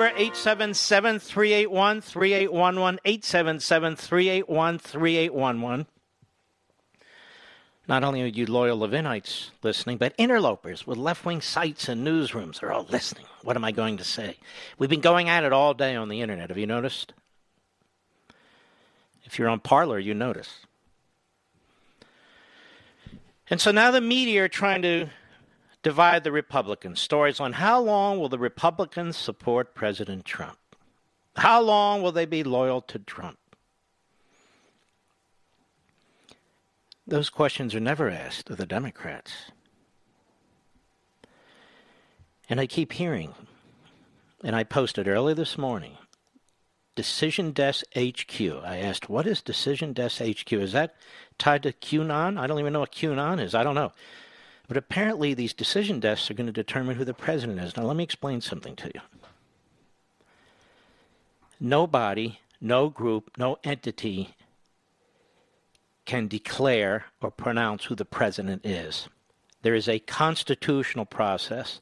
number 877 381 3811. 877 381 3811. Not only are you loyal Levinites listening, but interlopers with left wing sites and newsrooms are all listening. What am I going to say? We've been going at it all day on the internet. Have you noticed? If you're on Parler, you notice. And so now the media are trying to divide the Republicans. Stories on how long will the Republicans support President Trump? How long will they be loyal to Trump? Those questions are never asked of the Democrats. And I keep hearing, and I posted early this morning, Decision Desk HQ. I asked, what is Decision Desk HQ? Is that tied to QAnon? I don't even know what QAnon is. I don't know. But apparently, these decision desks are going to determine who the president is. Now, let me explain something to you. Nobody, no group, no entity can declare or pronounce who the president is. There is a constitutional process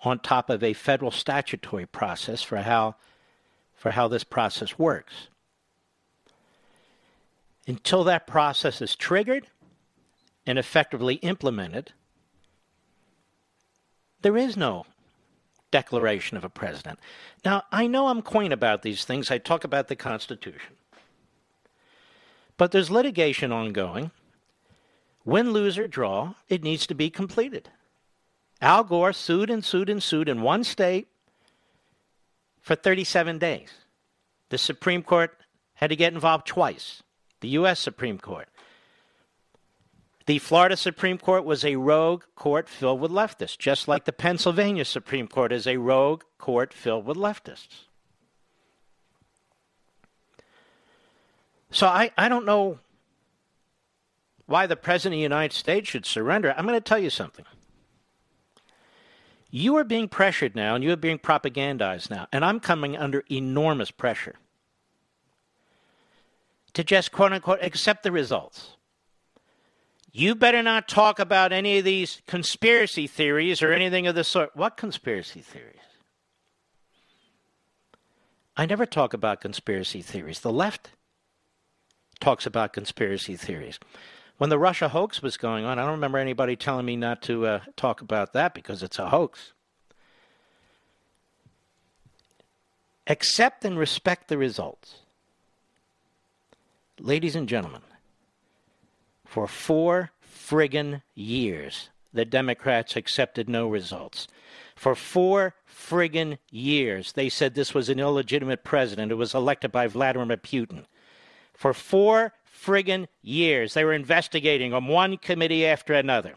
on top of a federal statutory process for how, for how this process works. Until that process is triggered and effectively implemented, there is no declaration of a president. Now, I know I'm quaint about these things. I talk about the Constitution. But there's litigation ongoing. Win, lose, or draw, it needs to be completed. Al Gore sued and sued and sued in one state for 37 days. The Supreme Court had to get involved twice, the U.S. Supreme Court. The Florida Supreme Court was a rogue court filled with leftists, just like the Pennsylvania Supreme Court is a rogue court filled with leftists. So I, I don't know why the President of the United States should surrender. I'm going to tell you something. You are being pressured now, and you are being propagandized now, and I'm coming under enormous pressure to just quote unquote accept the results. You better not talk about any of these conspiracy theories or anything of the sort. What conspiracy theories? I never talk about conspiracy theories. The left talks about conspiracy theories. When the Russia hoax was going on, I don't remember anybody telling me not to uh, talk about that because it's a hoax. Accept and respect the results. Ladies and gentlemen, for four friggin' years, the Democrats accepted no results. For four friggin' years, they said this was an illegitimate president who was elected by Vladimir Putin. For four friggin' years. They were investigating on one committee after another.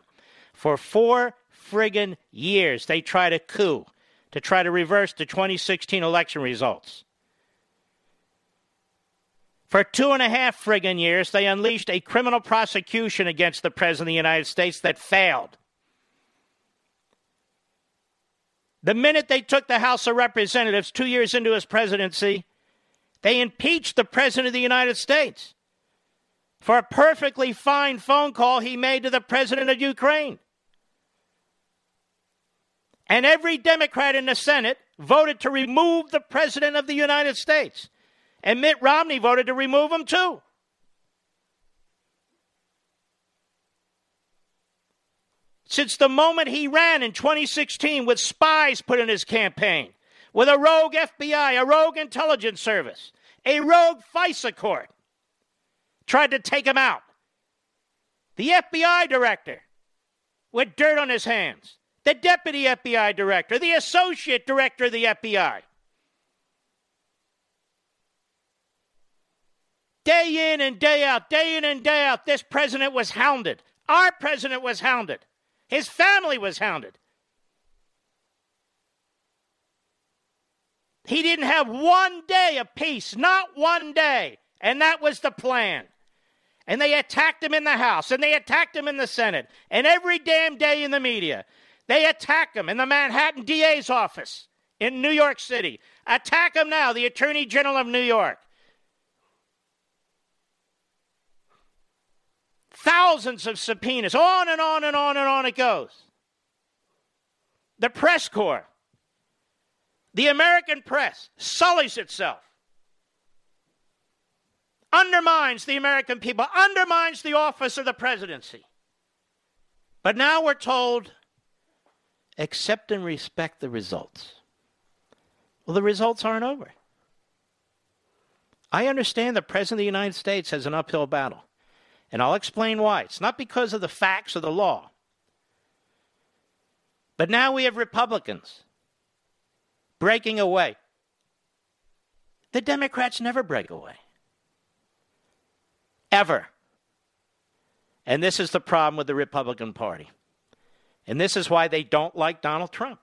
For four friggin' years, they tried a coup to try to reverse the 2016 election results. For two and a half friggin' years, they unleashed a criminal prosecution against the President of the United States that failed. The minute they took the House of Representatives two years into his presidency, they impeached the President of the United States for a perfectly fine phone call he made to the President of Ukraine. And every Democrat in the Senate voted to remove the President of the United States. And Mitt Romney voted to remove him too. Since the moment he ran in 2016 with spies put in his campaign, with a rogue FBI, a rogue intelligence service, a rogue FISA court, tried to take him out. The FBI director with dirt on his hands, the deputy FBI director, the associate director of the FBI. Day in and day out, day in and day out, this president was hounded. Our president was hounded. His family was hounded. He didn't have one day of peace, not one day. And that was the plan. And they attacked him in the House, and they attacked him in the Senate, and every damn day in the media. They attack him in the Manhattan DA's office in New York City. Attack him now, the Attorney General of New York. Thousands of subpoenas, on and on and on and on it goes. The press corps, the American press, sullies itself, undermines the American people, undermines the office of the presidency. But now we're told accept and respect the results. Well, the results aren't over. I understand the President of the United States has an uphill battle. And I'll explain why. It's not because of the facts or the law. But now we have Republicans breaking away. The Democrats never break away. Ever. And this is the problem with the Republican Party. And this is why they don't like Donald Trump.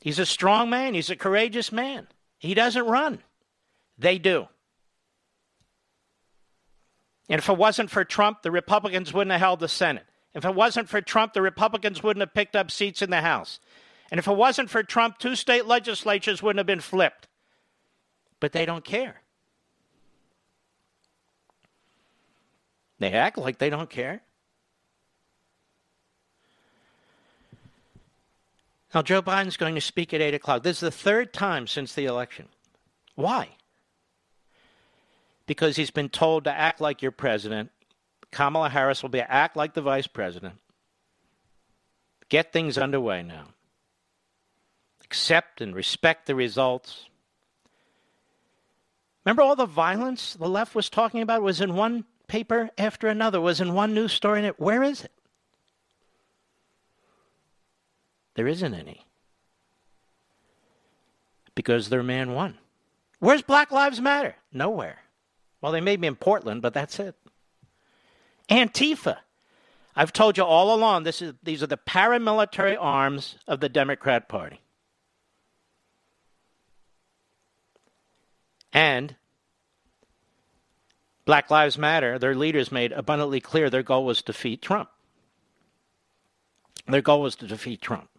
He's a strong man, he's a courageous man. He doesn't run, they do. And if it wasn't for Trump, the Republicans wouldn't have held the Senate. If it wasn't for Trump, the Republicans wouldn't have picked up seats in the House. And if it wasn't for Trump, two state legislatures wouldn't have been flipped. But they don't care. They act like they don't care. Now, Joe Biden's going to speak at 8 o'clock. This is the third time since the election. Why? Because he's been told to act like your president. Kamala Harris will be act like the vice president. Get things underway now. Accept and respect the results. Remember all the violence the left was talking about was in one paper after another, was in one news story. Where is it? There isn't any. Because their man won. Where's Black Lives Matter? Nowhere. Well, they made me in Portland, but that's it. Antifa. I've told you all along, this is, these are the paramilitary arms of the Democrat Party. And Black Lives Matter, their leaders made abundantly clear their goal was to defeat Trump. Their goal was to defeat Trump.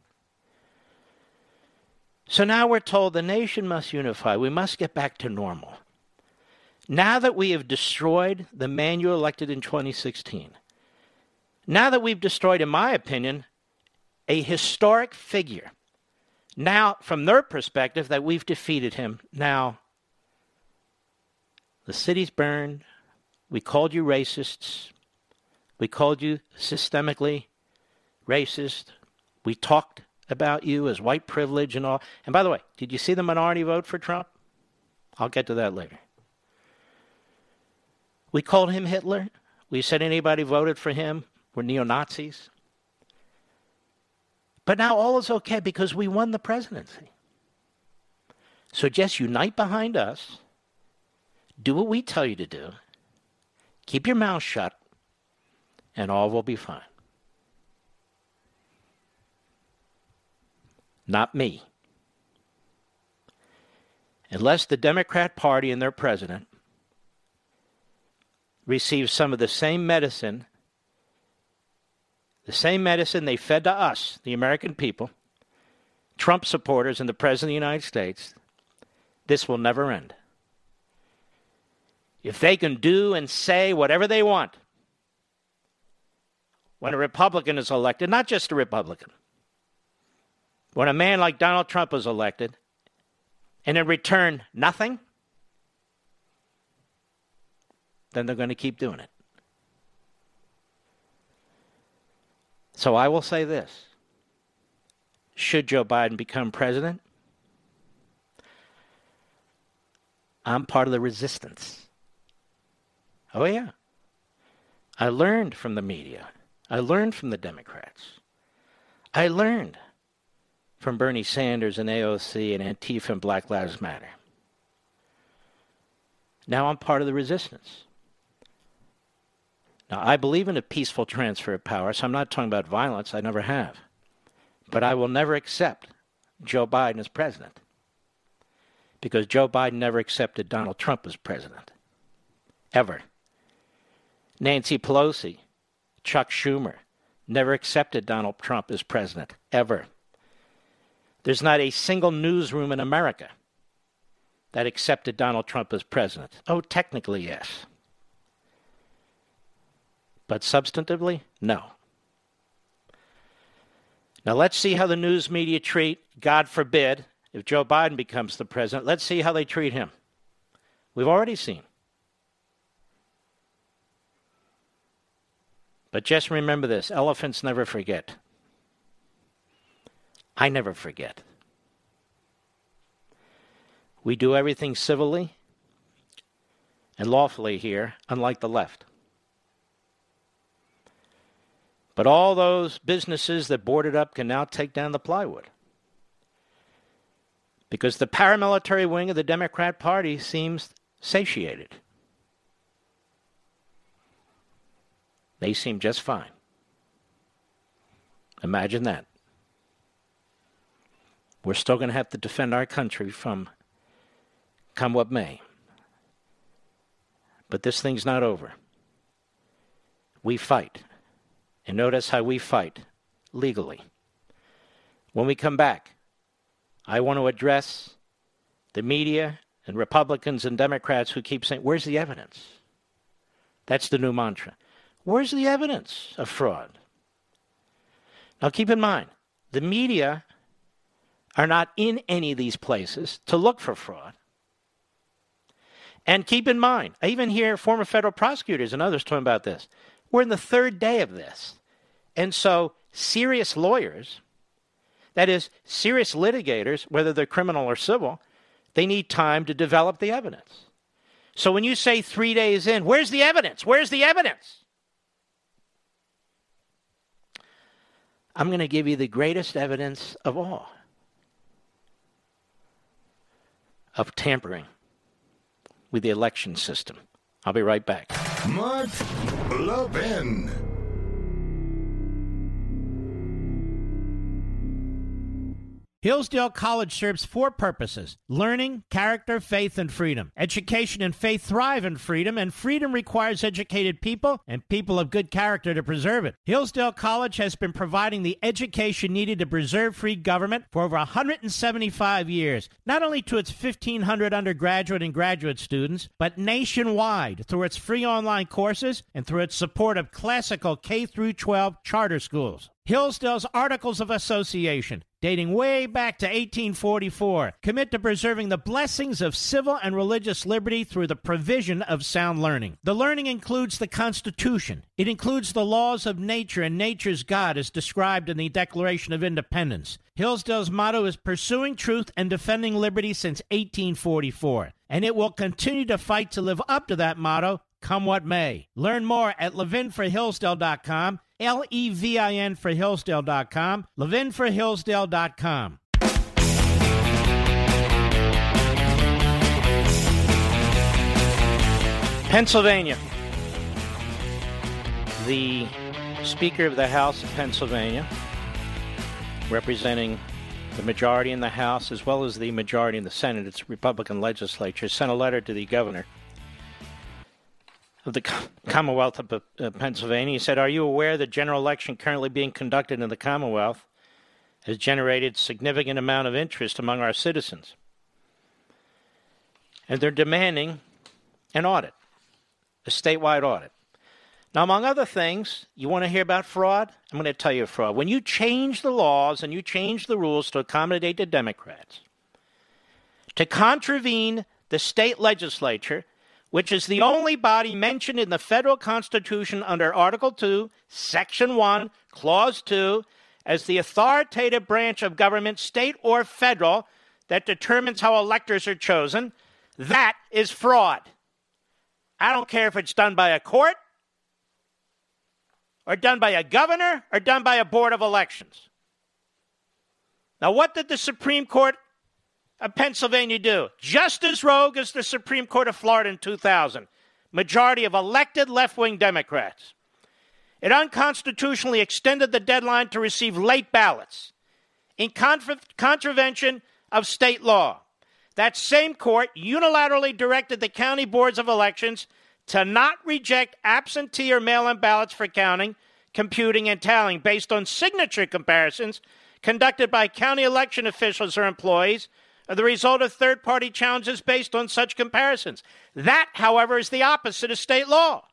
So now we're told the nation must unify. We must get back to normal. Now that we have destroyed the man you elected in 2016, now that we've destroyed, in my opinion, a historic figure, now, from their perspective, that we've defeated him, now the city's burned. We called you racists. We called you systemically racist. We talked about you as white privilege and all. And by the way, did you see the minority vote for Trump? I'll get to that later. We called him Hitler. We said anybody voted for him were neo Nazis. But now all is okay because we won the presidency. So just unite behind us, do what we tell you to do, Keep your mouth shut, and all will be fine. Not me. Unless the Democrat Party and their president receive some of the same medicine, the same medicine they fed to us, the American people, Trump supporters, and the President of the United States, this will never end. If they can do and say whatever they want when a Republican is elected, not just a Republican, when a man like Donald Trump is elected, and in return, nothing, then they're going to keep doing it. So I will say this should Joe Biden become president, I'm part of the resistance. Oh, yeah. I learned from the media. I learned from the Democrats. I learned from Bernie Sanders and AOC and Antifa and Black Lives Matter. Now I'm part of the resistance. Now, I believe in a peaceful transfer of power, so I'm not talking about violence. I never have. But I will never accept Joe Biden as president because Joe Biden never accepted Donald Trump as president. Ever. Nancy Pelosi, Chuck Schumer never accepted Donald Trump as president, ever. There's not a single newsroom in America that accepted Donald Trump as president. Oh, technically, yes. But substantively, no. Now let's see how the news media treat, God forbid, if Joe Biden becomes the president, let's see how they treat him. We've already seen. But just remember this elephants never forget. I never forget. We do everything civilly and lawfully here, unlike the left. But all those businesses that boarded up can now take down the plywood. Because the paramilitary wing of the Democrat Party seems satiated. They seem just fine. Imagine that. We're still going to have to defend our country from come what may. But this thing's not over. We fight. And notice how we fight legally. When we come back, I want to address the media and Republicans and Democrats who keep saying, Where's the evidence? That's the new mantra. Where's the evidence of fraud? Now, keep in mind, the media are not in any of these places to look for fraud. And keep in mind, I even hear former federal prosecutors and others talking about this. We're in the third day of this. And so, serious lawyers, that is, serious litigators, whether they're criminal or civil, they need time to develop the evidence. So, when you say three days in, where's the evidence? Where's the evidence? I'm going to give you the greatest evidence of all of tampering with the election system. I'll be right back. Mark Levin. Hillsdale College serves four purposes learning, character, faith, and freedom. Education and faith thrive in freedom, and freedom requires educated people and people of good character to preserve it. Hillsdale College has been providing the education needed to preserve free government for over 175 years, not only to its 1,500 undergraduate and graduate students, but nationwide through its free online courses and through its support of classical K 12 charter schools. Hillsdale's Articles of Association, dating way back to 1844, commit to preserving the blessings of civil and religious liberty through the provision of sound learning. The learning includes the Constitution. It includes the laws of nature and nature's God as described in the Declaration of Independence. Hillsdale's motto is pursuing truth and defending liberty since 1844, and it will continue to fight to live up to that motto come what may. Learn more at levinforhillsdale.com L E V I N for Hillsdale.com, levinforhillsdale.com. Pennsylvania. the Speaker of the House of Pennsylvania, representing the majority in the House as well as the majority in the Senate, its Republican legislature, sent a letter to the governor of the Commonwealth of uh, Pennsylvania. He said, Are you aware the general election currently being conducted in the Commonwealth has generated significant amount of interest among our citizens? And they're demanding an audit, a statewide audit. Now, among other things, you want to hear about fraud? I'm going to tell you fraud. When you change the laws and you change the rules to accommodate the Democrats, to contravene the state legislature, which is the only body mentioned in the federal Constitution under Article 2, Section 1, Clause 2, as the authoritative branch of government, state or federal, that determines how electors are chosen, that is fraud. I don't care if it's done by a court or done by a governor or done by a board of elections. Now, what did the Supreme Court of Pennsylvania do? Just as rogue as the Supreme Court of Florida in 2000, majority of elected left wing Democrats. It unconstitutionally extended the deadline to receive late ballots in contra- contravention of state law. That same court unilaterally directed the county boards of elections to not reject absentee or mail in ballots for counting, computing, and tallying based on signature comparisons conducted by county election officials or employees are the result of third party challenges based on such comparisons. That, however, is the opposite of state law.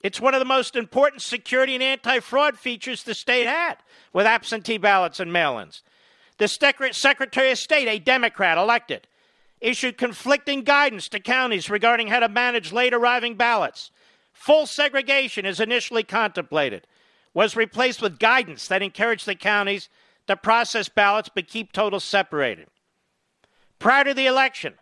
It's one of the most important security and anti fraud features the state had with absentee ballots and mail ins. The Secretary of State, a Democrat elected, issued conflicting guidance to counties regarding how to manage late arriving ballots. Full segregation, as initially contemplated, was replaced with guidance that encouraged the counties to process ballots but keep totals separated. Prior to the election,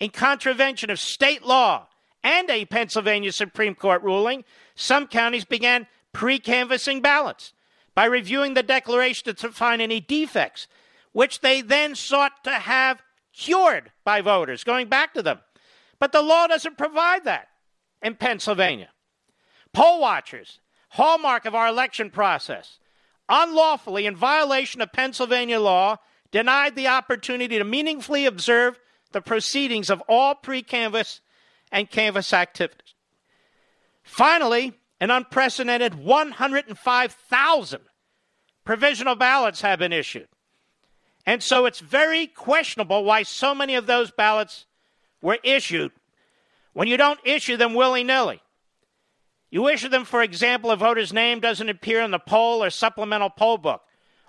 in contravention of state law and a Pennsylvania Supreme Court ruling, some counties began pre canvassing ballots by reviewing the declaration to find any defects, which they then sought to have cured by voters, going back to them. But the law doesn't provide that in Pennsylvania. Poll watchers, hallmark of our election process, unlawfully, in violation of Pennsylvania law, denied the opportunity to meaningfully observe the proceedings of all pre canvass and canvass activities. Finally, an unprecedented 105,000 provisional ballots have been issued. And so it's very questionable why so many of those ballots were issued when you don't issue them willy nilly. You issue them, for example, a voter's name doesn't appear in the poll or supplemental poll book,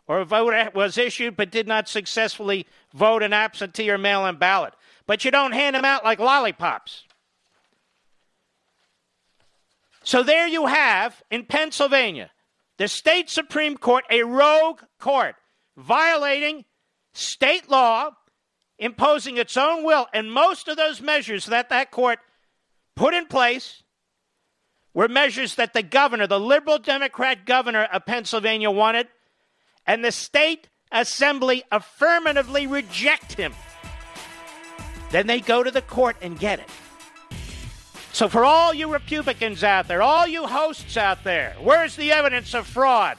or a voter was issued but did not successfully vote an absentee or mail in ballot. But you don't hand them out like lollipops. So there you have, in Pennsylvania, the state Supreme Court, a rogue court, violating state law imposing its own will. And most of those measures that that court put in place were measures that the governor, the liberal Democrat governor of Pennsylvania, wanted, and the state assembly affirmatively reject him. Then they go to the court and get it. So, for all you Republicans out there, all you hosts out there, where's the evidence of fraud?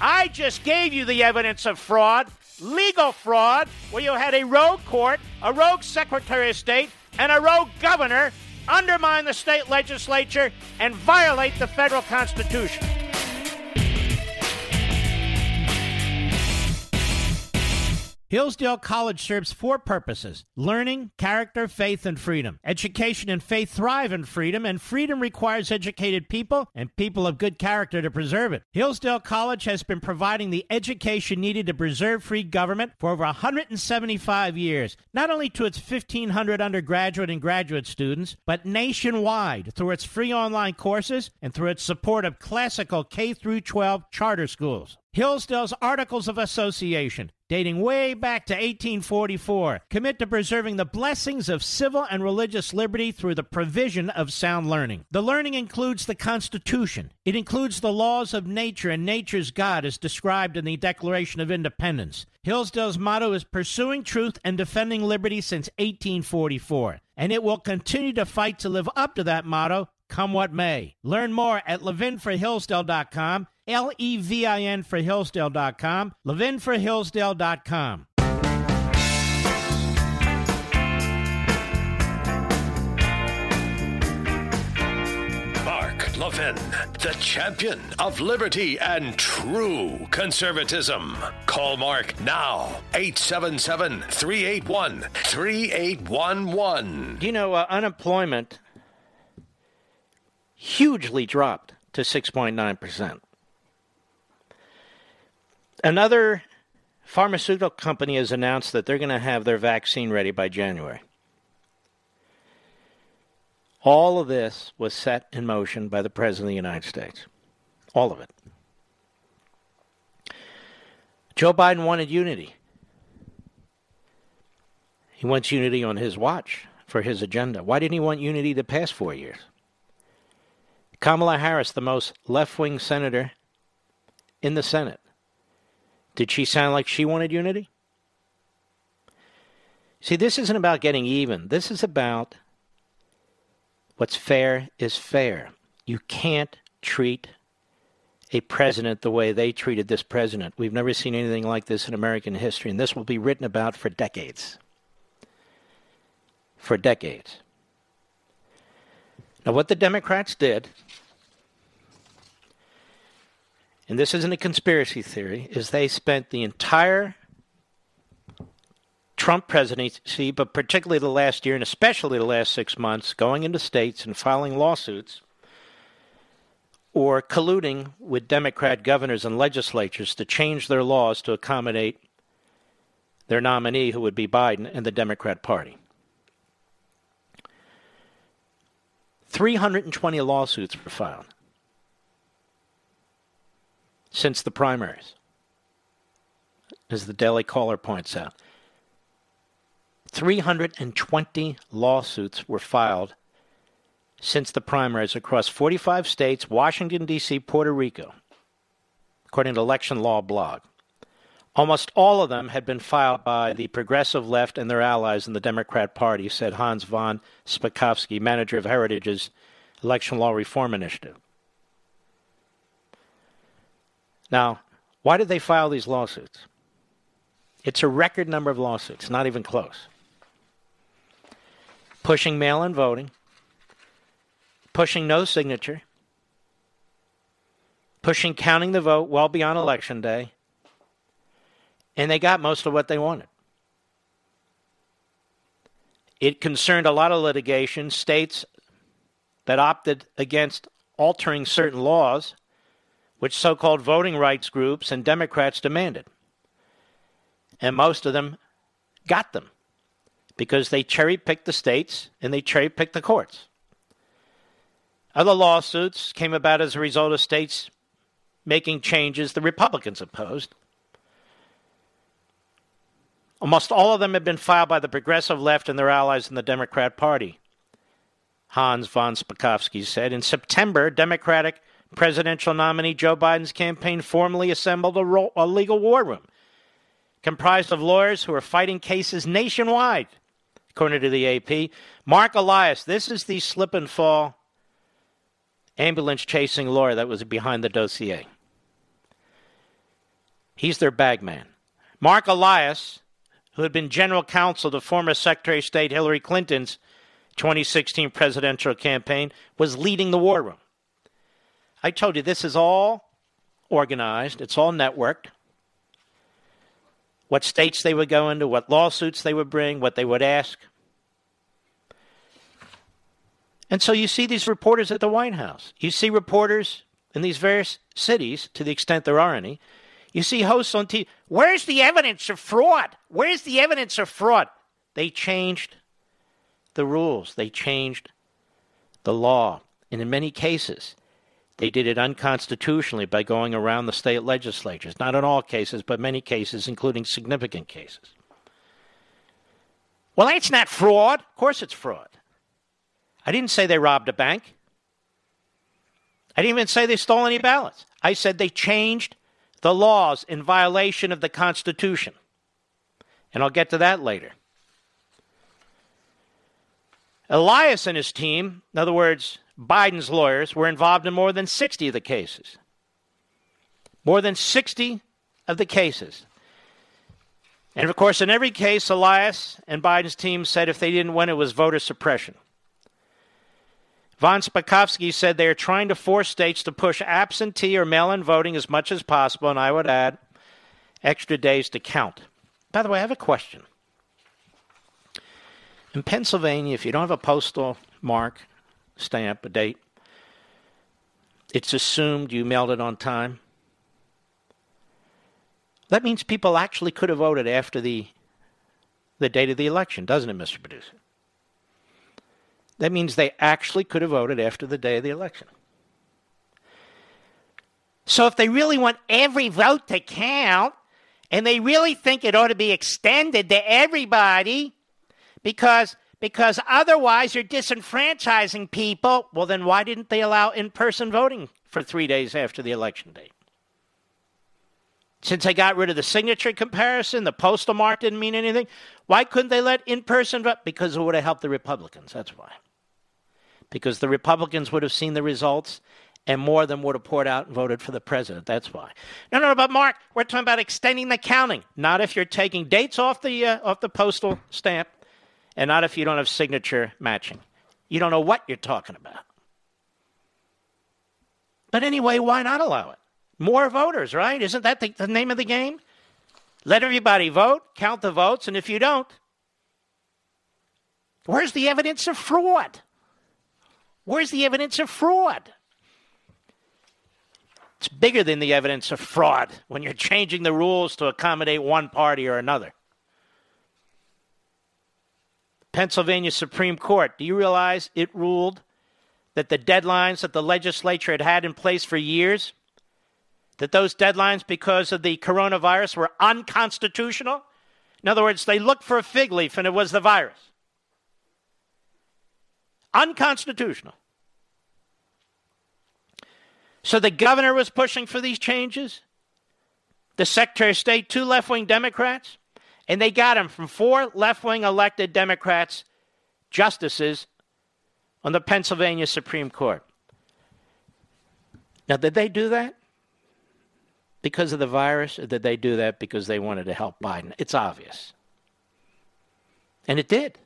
I just gave you the evidence of fraud legal fraud where you had a rogue court, a rogue Secretary of State, and a rogue governor undermine the state legislature and violate the federal Constitution. Hillsdale College serves four purposes learning, character, faith, and freedom. Education and faith thrive in freedom, and freedom requires educated people and people of good character to preserve it. Hillsdale College has been providing the education needed to preserve free government for over 175 years, not only to its 1,500 undergraduate and graduate students, but nationwide through its free online courses and through its support of classical K 12 charter schools. Hillsdale's Articles of Association, dating way back to 1844, commit to preserving the blessings of civil and religious liberty through the provision of sound learning. The learning includes the Constitution. It includes the laws of nature and nature's God as described in the Declaration of Independence. Hillsdale's motto is pursuing truth and defending liberty since 1844, and it will continue to fight to live up to that motto come what may. Learn more at levinforhillsdale.com, L E V I N for Hillsdale.com, levinforhillsdale.com. Mark Levin, the champion of liberty and true conservatism. Call Mark now, 877 381 3811. You know, uh, unemployment hugely dropped to 6.9%. Another pharmaceutical company has announced that they're going to have their vaccine ready by January. All of this was set in motion by the President of the United States. All of it. Joe Biden wanted unity. He wants unity on his watch for his agenda. Why didn't he want unity the past four years? Kamala Harris, the most left wing senator in the Senate, did she sound like she wanted unity? See, this isn't about getting even. This is about what's fair is fair. You can't treat a president the way they treated this president. We've never seen anything like this in American history, and this will be written about for decades. For decades. Now, what the Democrats did, and this isn't a conspiracy theory, is they spent the entire Trump presidency, but particularly the last year and especially the last six months, going into states and filing lawsuits or colluding with Democrat governors and legislatures to change their laws to accommodate their nominee, who would be Biden, and the Democrat Party. 320 lawsuits were filed since the primaries, as the Daily Caller points out. 320 lawsuits were filed since the primaries across 45 states, Washington, D.C., Puerto Rico, according to Election Law Blog. Almost all of them had been filed by the progressive left and their allies in the Democrat Party, said Hans von Spakovsky, manager of Heritage's Election Law Reform Initiative. Now, why did they file these lawsuits? It's a record number of lawsuits, not even close. Pushing mail in voting, pushing no signature, pushing counting the vote well beyond election day, and they got most of what they wanted. It concerned a lot of litigation, states that opted against altering certain laws, which so called voting rights groups and Democrats demanded. And most of them got them because they cherry picked the states and they cherry picked the courts. Other lawsuits came about as a result of states making changes the Republicans opposed. Almost all of them have been filed by the progressive left and their allies in the Democrat Party. Hans von Spakovsky said. In September, Democratic presidential nominee Joe Biden's campaign formally assembled a, ro- a legal war room comprised of lawyers who are fighting cases nationwide, according to the AP. Marc Elias, this is the slip and fall ambulance chasing lawyer that was behind the dossier. He's their bagman. Marc Elias who had been general counsel to former Secretary of State Hillary Clinton's 2016 presidential campaign, was leading the war room. I told you this is all organized, it's all networked. What states they would go into, what lawsuits they would bring, what they would ask. And so you see these reporters at the White House. You see reporters in these various cities, to the extent there are any, you see hosts on TV. Where's the evidence of fraud? Where's the evidence of fraud? They changed the rules, they changed the law. And in many cases, they did it unconstitutionally by going around the state legislatures. Not in all cases, but many cases, including significant cases. Well, that's not fraud. Of course, it's fraud. I didn't say they robbed a bank. I didn't even say they stole any ballots. I said they changed the laws in violation of the Constitution. And I'll get to that later. Elias and his team, in other words, Biden's lawyers, were involved in more than 60 of the cases. More than 60 of the cases. And of course, in every case, Elias and Biden's team said if they didn't win, it was voter suppression. Von Spakovsky said they are trying to force states to push absentee or mail in voting as much as possible, and I would add, extra days to count. By the way, I have a question. In Pennsylvania, if you don't have a postal mark, stamp, a date, it's assumed you mailed it on time. That means people actually could have voted after the the date of the election, doesn't it, Mr. Producer? That means they actually could have voted after the day of the election. So if they really want every vote to count, and they really think it ought to be extended to everybody, because because otherwise you're disenfranchising people, well then why didn't they allow in-person voting for 3 days after the election date? Since they got rid of the signature comparison, the postal mark didn't mean anything. Why couldn't they let in person vote? Because it would have helped the Republicans. That's why. Because the Republicans would have seen the results and more of them would have poured out and voted for the president. That's why. No, no, but Mark, we're talking about extending the counting. Not if you're taking dates off the uh, off the postal stamp, and not if you don't have signature matching. You don't know what you're talking about. But anyway, why not allow it? More voters, right? Isn't that the, the name of the game? Let everybody vote, count the votes, and if you don't, where's the evidence of fraud? Where's the evidence of fraud? It's bigger than the evidence of fraud when you're changing the rules to accommodate one party or another. Pennsylvania Supreme Court, do you realize it ruled that the deadlines that the legislature had had in place for years that those deadlines, because of the coronavirus, were unconstitutional? In other words, they looked for a fig leaf and it was the virus. Unconstitutional. So the governor was pushing for these changes. The Secretary of State, two left wing Democrats, and they got him from four left wing elected Democrats, justices on the Pennsylvania Supreme Court. Now, did they do that? because of the virus, or did they do that because they wanted to help Biden? It's obvious. And it did.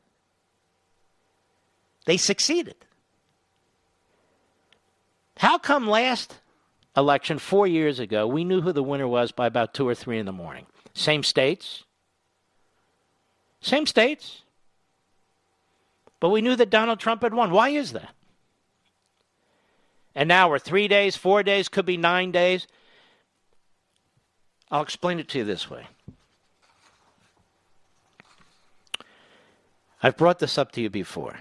They succeeded. How come last election, four years ago, we knew who the winner was by about two or three in the morning? Same states. Same states. But we knew that Donald Trump had won. Why is that? And now we're three days, four days, could be nine days. I'll explain it to you this way. I've brought this up to you before.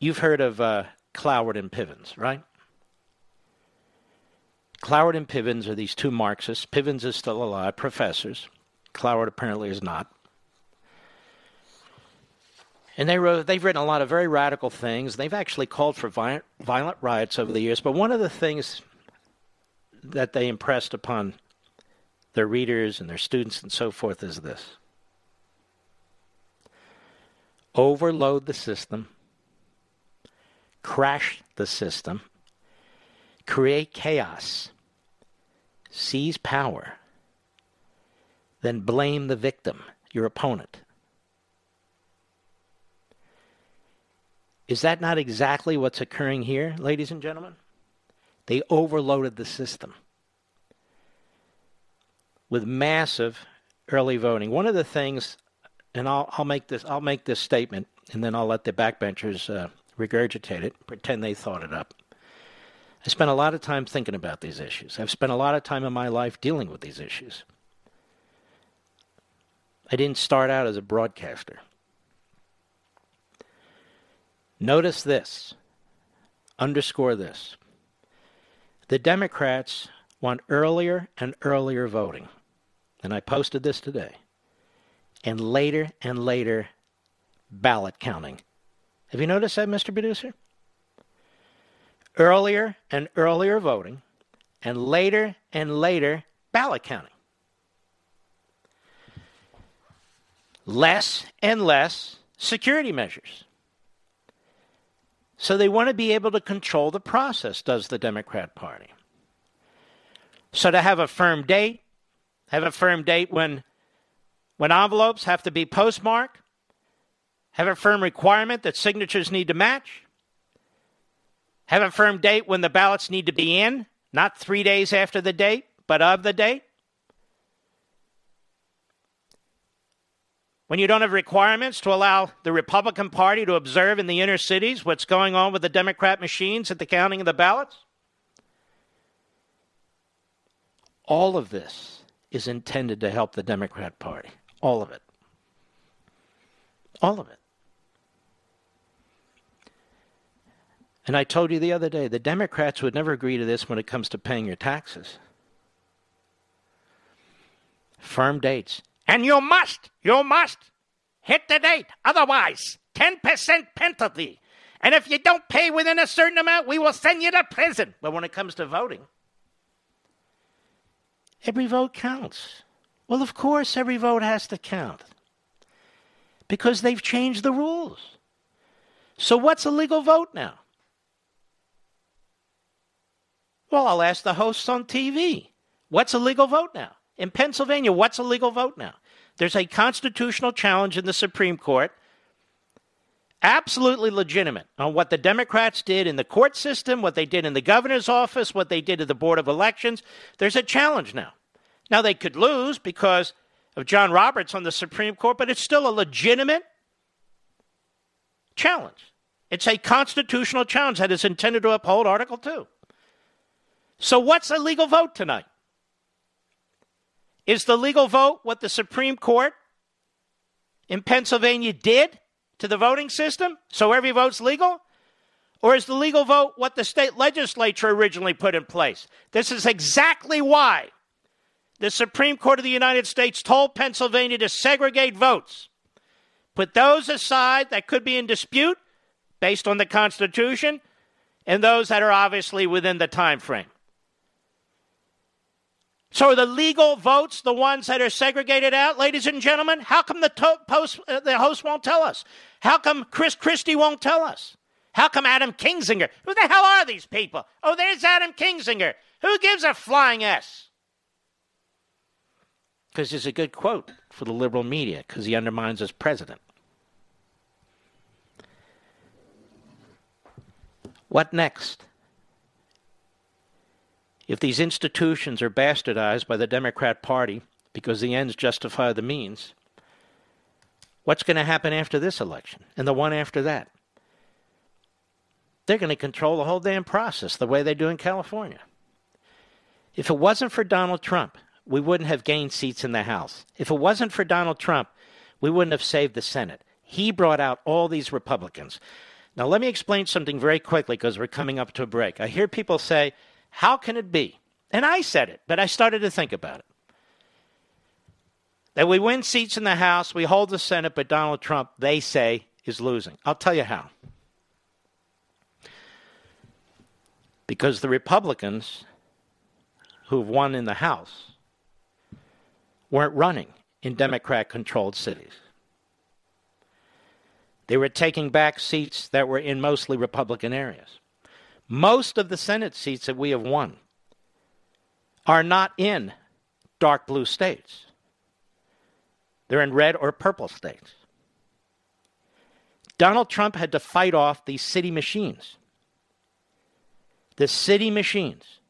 You've heard of uh, Cloward and Pivens, right? Cloward and Pivens are these two Marxists. Pivens is still alive, professors. Cloward apparently is not. And they wrote, they've written a lot of very radical things. They've actually called for violent, violent riots over the years. But one of the things that they impressed upon their readers and their students and so forth is this overload the system, crash the system, create chaos, seize power, then blame the victim, your opponent. Is that not exactly what's occurring here, ladies and gentlemen? They overloaded the system with massive early voting. One of the things, and I'll, I'll make this I'll make this statement, and then I'll let the backbenchers uh, regurgitate it, pretend they thought it up. I spent a lot of time thinking about these issues. I've spent a lot of time in my life dealing with these issues. I didn't start out as a broadcaster. Notice this, underscore this. The Democrats want earlier and earlier voting and I posted this today, and later and later ballot counting. Have you noticed that, Mr. Producer? Earlier and earlier voting, and later and later ballot counting. Less and less security measures. So they want to be able to control the process, does the Democrat Party. So to have a firm date, have a firm date when when envelopes have to be postmarked, have a firm requirement that signatures need to match, have a firm date when the ballots need to be in, not 3 days after the date, but of the date. When you don't have requirements to allow the Republican Party to observe in the inner cities what's going on with the Democrat machines at the counting of the ballots? All of this is intended to help the Democrat Party. All of it. All of it. And I told you the other day, the Democrats would never agree to this when it comes to paying your taxes. Firm dates. And you must, you must hit the date. Otherwise, 10% penalty. And if you don't pay within a certain amount, we will send you to prison. But when it comes to voting, every vote counts. Well, of course, every vote has to count because they've changed the rules. So, what's a legal vote now? Well, I'll ask the hosts on TV. What's a legal vote now? In Pennsylvania, what's a legal vote now? There's a constitutional challenge in the Supreme Court, absolutely legitimate, on what the Democrats did in the court system, what they did in the governor's office, what they did to the Board of Elections. There's a challenge now. Now, they could lose because of John Roberts on the Supreme Court, but it's still a legitimate challenge. It's a constitutional challenge that is intended to uphold Article 2. So, what's a legal vote tonight? Is the legal vote what the Supreme Court in Pennsylvania did to the voting system? So every vote's legal? Or is the legal vote what the state legislature originally put in place? This is exactly why the Supreme Court of the United States told Pennsylvania to segregate votes. Put those aside that could be in dispute based on the Constitution and those that are obviously within the time frame. So the legal votes the ones that are segregated out, ladies and gentlemen? How come the, to- post, uh, the host won't tell us? How come Chris Christie won't tell us? How come Adam Kinzinger? Who the hell are these people? Oh, there's Adam Kinzinger. Who gives a flying S? Because it's a good quote for the liberal media, because he undermines his president. What next? If these institutions are bastardized by the Democrat Party because the ends justify the means, what's going to happen after this election and the one after that? They're going to control the whole damn process the way they do in California. If it wasn't for Donald Trump, we wouldn't have gained seats in the House. If it wasn't for Donald Trump, we wouldn't have saved the Senate. He brought out all these Republicans. Now, let me explain something very quickly because we're coming up to a break. I hear people say, how can it be? And I said it, but I started to think about it. That we win seats in the House, we hold the Senate, but Donald Trump, they say, is losing. I'll tell you how. Because the Republicans who've won in the House weren't running in Democrat controlled cities. They were taking back seats that were in mostly Republican areas. Most of the Senate seats that we have won are not in dark blue states, they're in red or purple states. Donald Trump had to fight off these city machines. The city machines.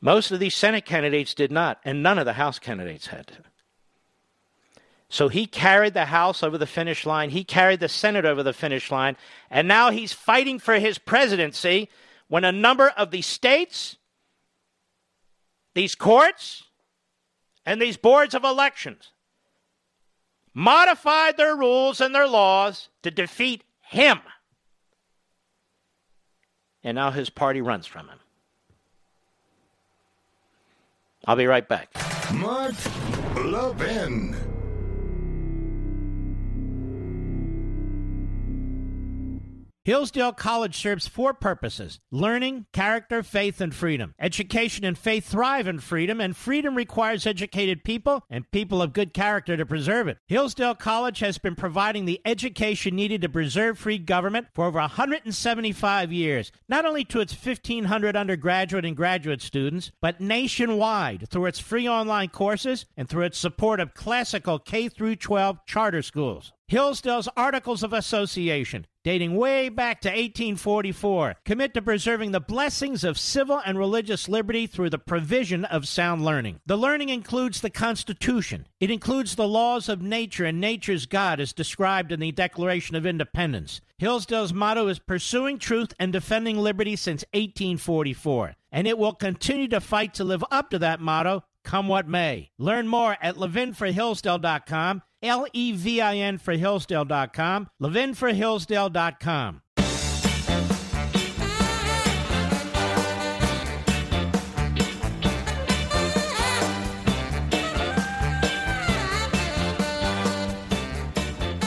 Most of these Senate candidates did not, and none of the House candidates had to. So he carried the House over the finish line. He carried the Senate over the finish line. And now he's fighting for his presidency when a number of these states, these courts, and these boards of elections modified their rules and their laws to defeat him. And now his party runs from him. I'll be right back. Mark Levin. Hillsdale College serves four purposes learning, character, faith, and freedom. Education and faith thrive in freedom, and freedom requires educated people and people of good character to preserve it. Hillsdale College has been providing the education needed to preserve free government for over 175 years, not only to its 1,500 undergraduate and graduate students, but nationwide through its free online courses and through its support of classical K 12 charter schools. Hillsdale's Articles of Association, dating way back to 1844, commit to preserving the blessings of civil and religious liberty through the provision of sound learning. The learning includes the Constitution. It includes the laws of nature and nature's God as described in the Declaration of Independence. Hillsdale's motto is pursuing truth and defending liberty since 1844, and it will continue to fight to live up to that motto come what may. Learn more at levinforhillsdale.com L E V I N for Hillsdale.com, levinforhillsdale.com.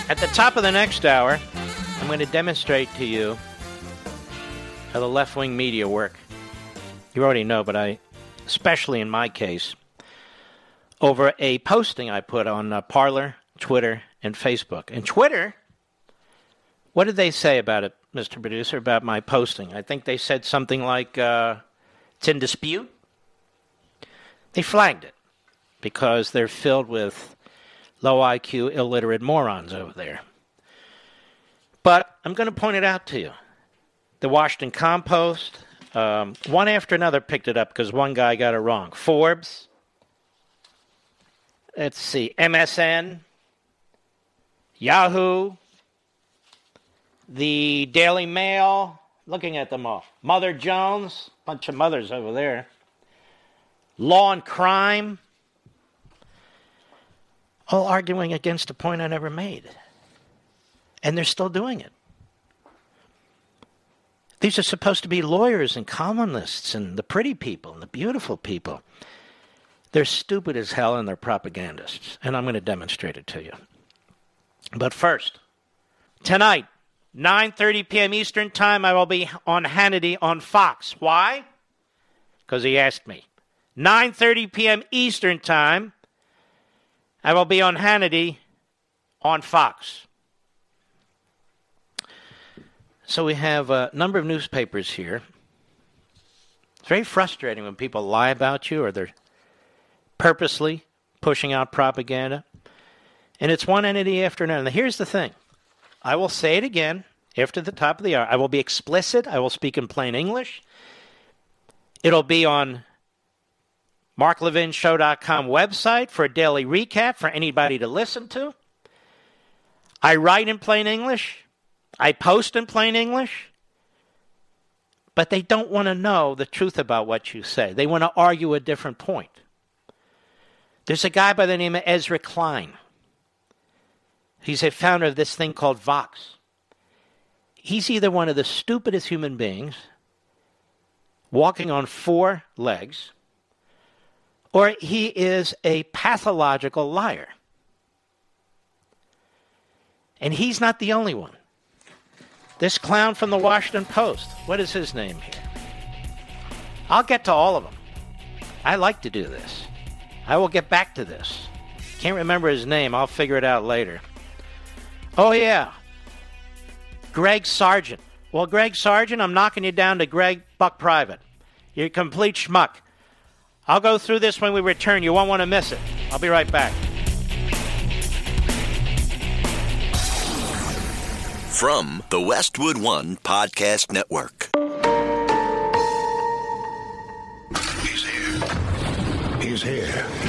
At the top of the next hour, I'm going to demonstrate to you how the left wing media work. You already know, but I, especially in my case, over a posting I put on uh, Parler, Twitter, and Facebook. And Twitter, what did they say about it, Mr. Producer, about my posting? I think they said something like, uh, it's in dispute. They flagged it because they're filled with low IQ, illiterate morons over there. But I'm going to point it out to you. The Washington Compost, um, one after another picked it up because one guy got it wrong. Forbes, let's see, MSN, Yahoo, the Daily Mail, looking at them all. Mother Jones, bunch of mothers over there. Law and Crime, all arguing against a point I never made. And they're still doing it. These are supposed to be lawyers and columnists and the pretty people and the beautiful people. They're stupid as hell and they're propagandists. And I'm going to demonstrate it to you. But first, tonight, 9:30 p.m. Eastern Time, I will be on Hannity on Fox. Why? Because he asked me. 9:30 p.m. Eastern Time, I will be on Hannity on Fox. So we have a number of newspapers here. It's very frustrating when people lie about you or they're purposely pushing out propaganda. And it's one entity after another. And here's the thing I will say it again after the top of the hour. I will be explicit. I will speak in plain English. It'll be on marklevinshow.com website for a daily recap for anybody to listen to. I write in plain English. I post in plain English. But they don't want to know the truth about what you say. They want to argue a different point. There's a guy by the name of Ezra Klein. He's a founder of this thing called Vox. He's either one of the stupidest human beings walking on four legs, or he is a pathological liar. And he's not the only one. This clown from the Washington Post, what is his name here? I'll get to all of them. I like to do this. I will get back to this. Can't remember his name. I'll figure it out later. Oh, yeah. Greg Sargent. Well, Greg Sargent, I'm knocking you down to Greg Buck Private. You're a complete schmuck. I'll go through this when we return. You won't want to miss it. I'll be right back. From the Westwood One Podcast Network. He's here. He's here.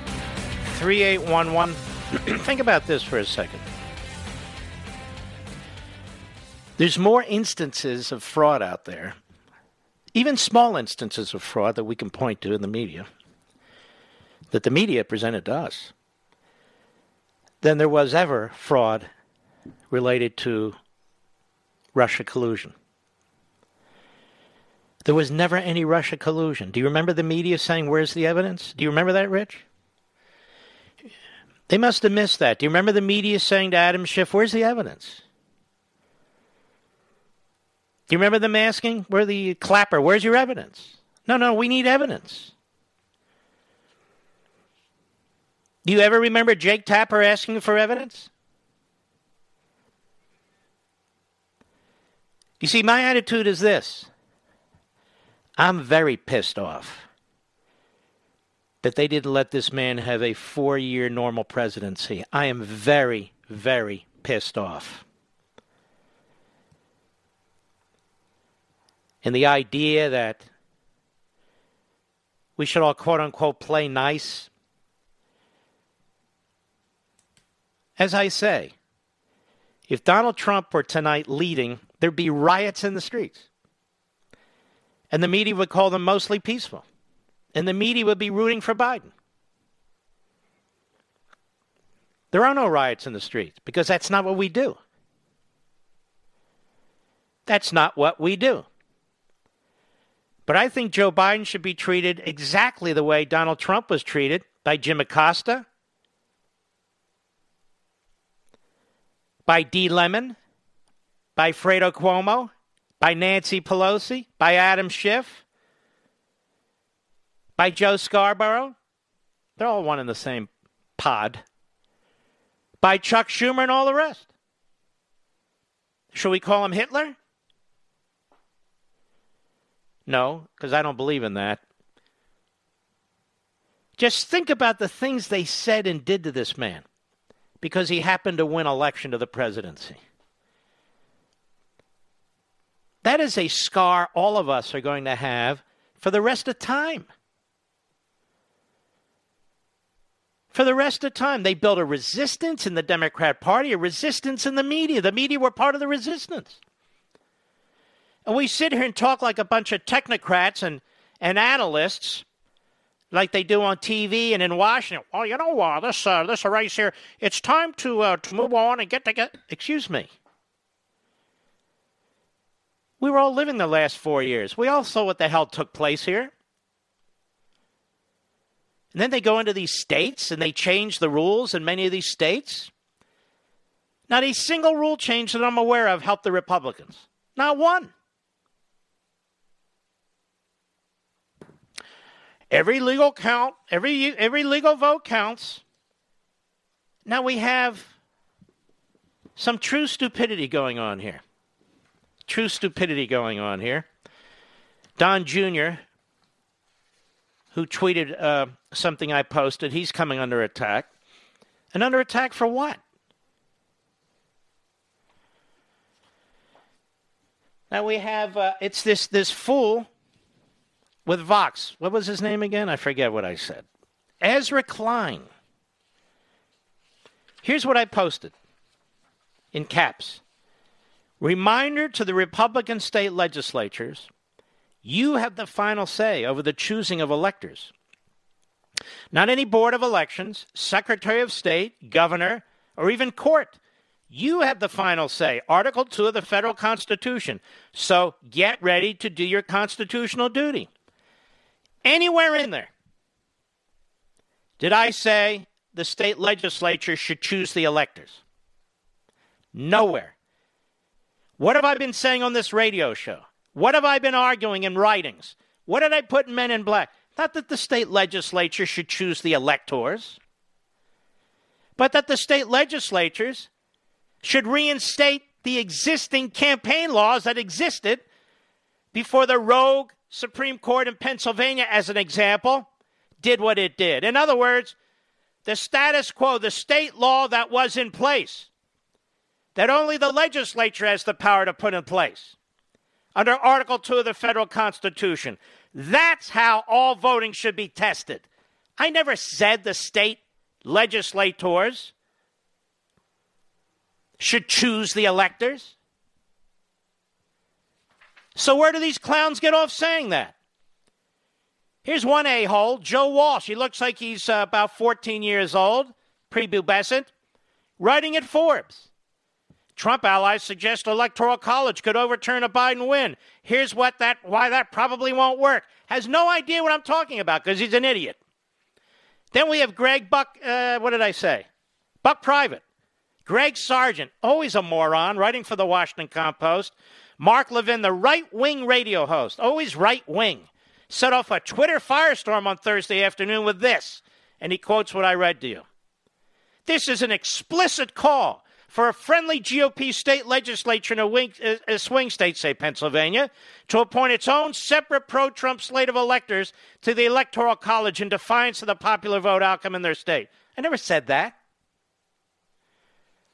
3811. Think about this for a second. There's more instances of fraud out there, even small instances of fraud that we can point to in the media, that the media presented to us, than there was ever fraud related to Russia collusion. There was never any Russia collusion. Do you remember the media saying, Where's the evidence? Do you remember that, Rich? They must have missed that. Do you remember the media saying to Adam Schiff, Where's the evidence? Do you remember them asking, Where the clapper, where's your evidence? No, no, we need evidence. Do you ever remember Jake Tapper asking for evidence? You see, my attitude is this I'm very pissed off that they didn't let this man have a four year normal presidency. I am very, very pissed off. And the idea that we should all quote unquote play nice. As I say, if Donald Trump were tonight leading, there'd be riots in the streets. And the media would call them mostly peaceful. And the media would be rooting for Biden. There are no riots in the streets because that's not what we do. That's not what we do. But I think Joe Biden should be treated exactly the way Donald Trump was treated by Jim Acosta, by Dee Lemon, by Fredo Cuomo, by Nancy Pelosi, by Adam Schiff, by Joe Scarborough. They're all one in the same pod. By Chuck Schumer and all the rest. Should we call him Hitler? No, because I don't believe in that. Just think about the things they said and did to this man because he happened to win election to the presidency. That is a scar all of us are going to have for the rest of time. For the rest of time, they built a resistance in the Democrat Party, a resistance in the media. The media were part of the resistance. And we sit here and talk like a bunch of technocrats and, and analysts, like they do on TV and in Washington. Well, you know, uh, this uh, this race here, it's time to uh, to move on and get to get. Excuse me. We were all living the last four years. We all saw what the hell took place here. And then they go into these states and they change the rules in many of these states. Not a single rule change that I'm aware of helped the Republicans. Not one. Every legal count, every every legal vote counts. Now we have some true stupidity going on here true stupidity going on here. Don Jr., who tweeted uh, something I posted, he's coming under attack. And under attack for what? Now we have uh, it's this this fool with Vox. What was his name again? I forget what I said. Ezra Klein. Here's what I posted in caps. Reminder to the Republican state legislatures you have the final say over the choosing of electors. Not any board of elections, secretary of state, governor, or even court. You have the final say. Article 2 of the federal constitution. So get ready to do your constitutional duty. Anywhere in there. Did I say the state legislature should choose the electors? Nowhere. What have I been saying on this radio show? What have I been arguing in writings? What did I put in Men in Black? Not that the state legislature should choose the electors, but that the state legislatures should reinstate the existing campaign laws that existed before the rogue Supreme Court in Pennsylvania, as an example, did what it did. In other words, the status quo, the state law that was in place, that only the legislature has the power to put in place under Article 2 of the federal Constitution. That's how all voting should be tested. I never said the state legislators should choose the electors. So where do these clowns get off saying that? Here's one a hole, Joe Walsh. He looks like he's uh, about 14 years old, prepubescent, writing at Forbes. Trump allies suggest electoral college could overturn a Biden win. Here's what that why that probably won't work. Has no idea what I'm talking about because he's an idiot. Then we have Greg Buck. Uh, what did I say? Buck Private. Greg Sargent, always a moron, writing for the Washington Compost. Mark Levin, the right wing radio host, always right wing, set off a Twitter firestorm on Thursday afternoon with this, and he quotes what I read to you. This is an explicit call for a friendly GOP state legislature in a, wing, a swing state, say Pennsylvania, to appoint its own separate pro Trump slate of electors to the Electoral College in defiance of the popular vote outcome in their state. I never said that.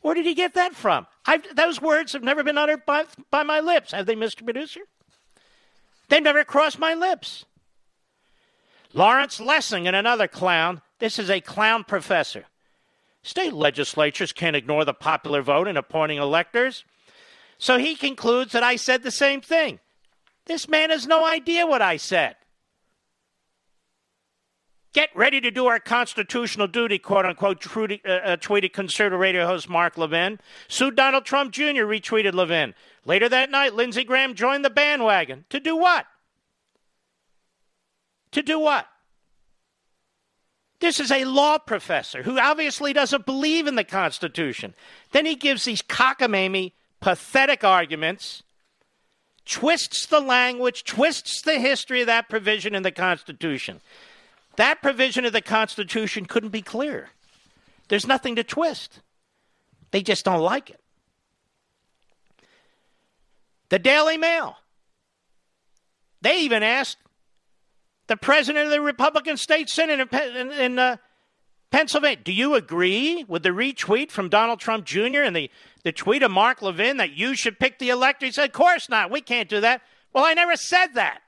Where did he get that from? I've, those words have never been uttered by, by my lips, have they, Mr. Producer? They never crossed my lips. Lawrence Lessig and another clown. This is a clown professor. State legislatures can't ignore the popular vote in appointing electors. So he concludes that I said the same thing. This man has no idea what I said. Get ready to do our constitutional duty, quote unquote, tweeted, uh, uh, tweeted conservative radio host Mark Levin. Sue Donald Trump Jr. retweeted Levin. Later that night, Lindsey Graham joined the bandwagon. To do what? To do what? This is a law professor who obviously doesn't believe in the Constitution. Then he gives these cockamamie, pathetic arguments, twists the language, twists the history of that provision in the Constitution. That provision of the Constitution couldn't be clearer. There's nothing to twist. They just don't like it. The Daily Mail. They even asked the president of the Republican State Senate in, in, in uh, Pennsylvania. Do you agree with the retweet from Donald Trump Jr. and the, the tweet of Mark Levin that you should pick the elector? He said, Of course not. We can't do that. Well, I never said that.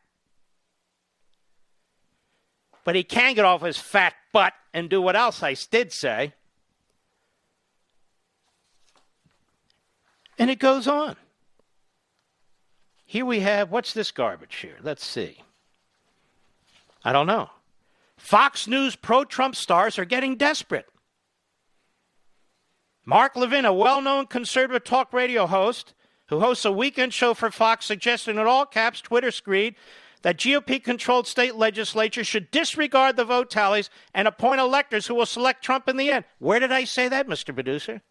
But he can get off his fat butt and do what else I did say. And it goes on. Here we have, what's this garbage here? Let's see. I don't know. Fox News pro Trump stars are getting desperate. Mark Levin, a well known conservative talk radio host who hosts a weekend show for Fox, suggested in all caps Twitter screed that GOP controlled state legislatures should disregard the vote tallies and appoint electors who will select Trump in the end. Where did I say that, Mr. Producer?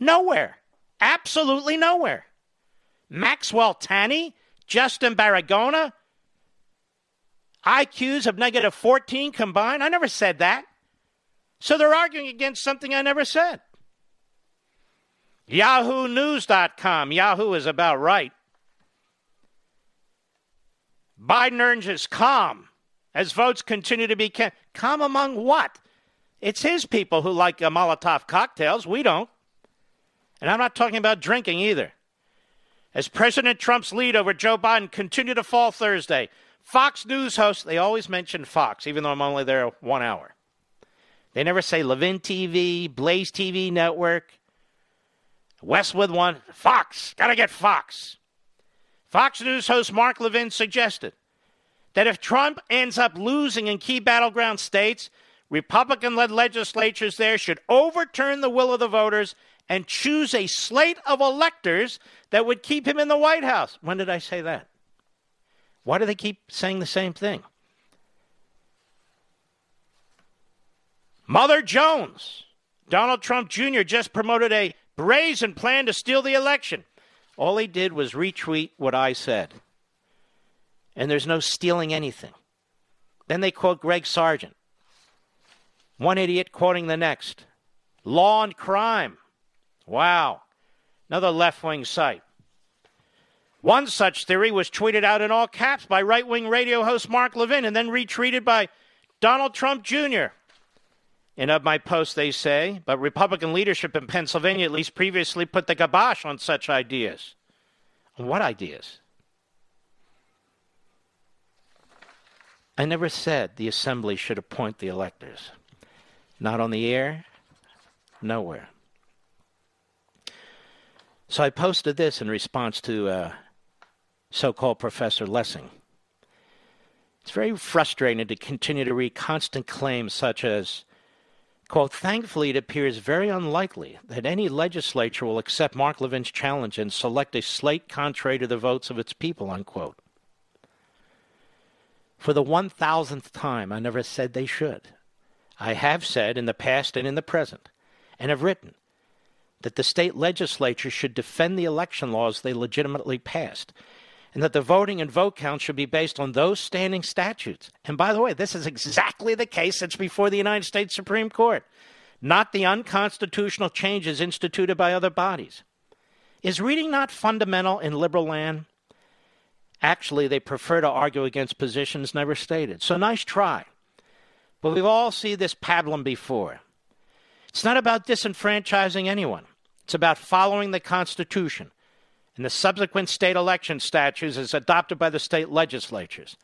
Nowhere. Absolutely nowhere. Maxwell Tani, Justin Baragona, IQs of negative 14 combined? I never said that. So they're arguing against something I never said. YahooNews.com. Yahoo is about right. Biden urges calm as votes continue to be ca- calm among what? It's his people who like uh, Molotov cocktails. We don't. And I'm not talking about drinking either. As President Trump's lead over Joe Biden continued to fall Thursday, Fox News hosts, they always mention Fox, even though I'm only there one hour. They never say Levin TV, Blaze TV Network, Westwood One, Fox. Gotta get Fox. Fox News host Mark Levin suggested that if Trump ends up losing in key battleground states, Republican led legislatures there should overturn the will of the voters and choose a slate of electors that would keep him in the White House. When did I say that? Why do they keep saying the same thing? Mother Jones. Donald Trump Jr. just promoted a brazen plan to steal the election. All he did was retweet what I said. And there's no stealing anything. Then they quote Greg Sargent. One idiot quoting the next. Law and crime. Wow. Another left wing site. One such theory was tweeted out in all caps by right wing radio host Mark Levin and then retweeted by Donald Trump Jr. In of my post, they say, but Republican leadership in Pennsylvania at least previously put the kibosh on such ideas. What ideas? I never said the assembly should appoint the electors. Not on the air, nowhere. So I posted this in response to uh, so called Professor Lessig. It's very frustrating to continue to read constant claims such as, quote, thankfully it appears very unlikely that any legislature will accept Mark Levin's challenge and select a slate contrary to the votes of its people, unquote. For the 1000th time, I never said they should. I have said in the past and in the present, and have written, that the state legislature should defend the election laws they legitimately passed, and that the voting and vote count should be based on those standing statutes. And by the way, this is exactly the case that's before the United States Supreme Court, not the unconstitutional changes instituted by other bodies. Is reading not fundamental in liberal land? Actually, they prefer to argue against positions never stated. So nice try. But we've all seen this pablum before. It's not about disenfranchising anyone. It's about following the Constitution and the subsequent state election statutes as adopted by the state legislatures.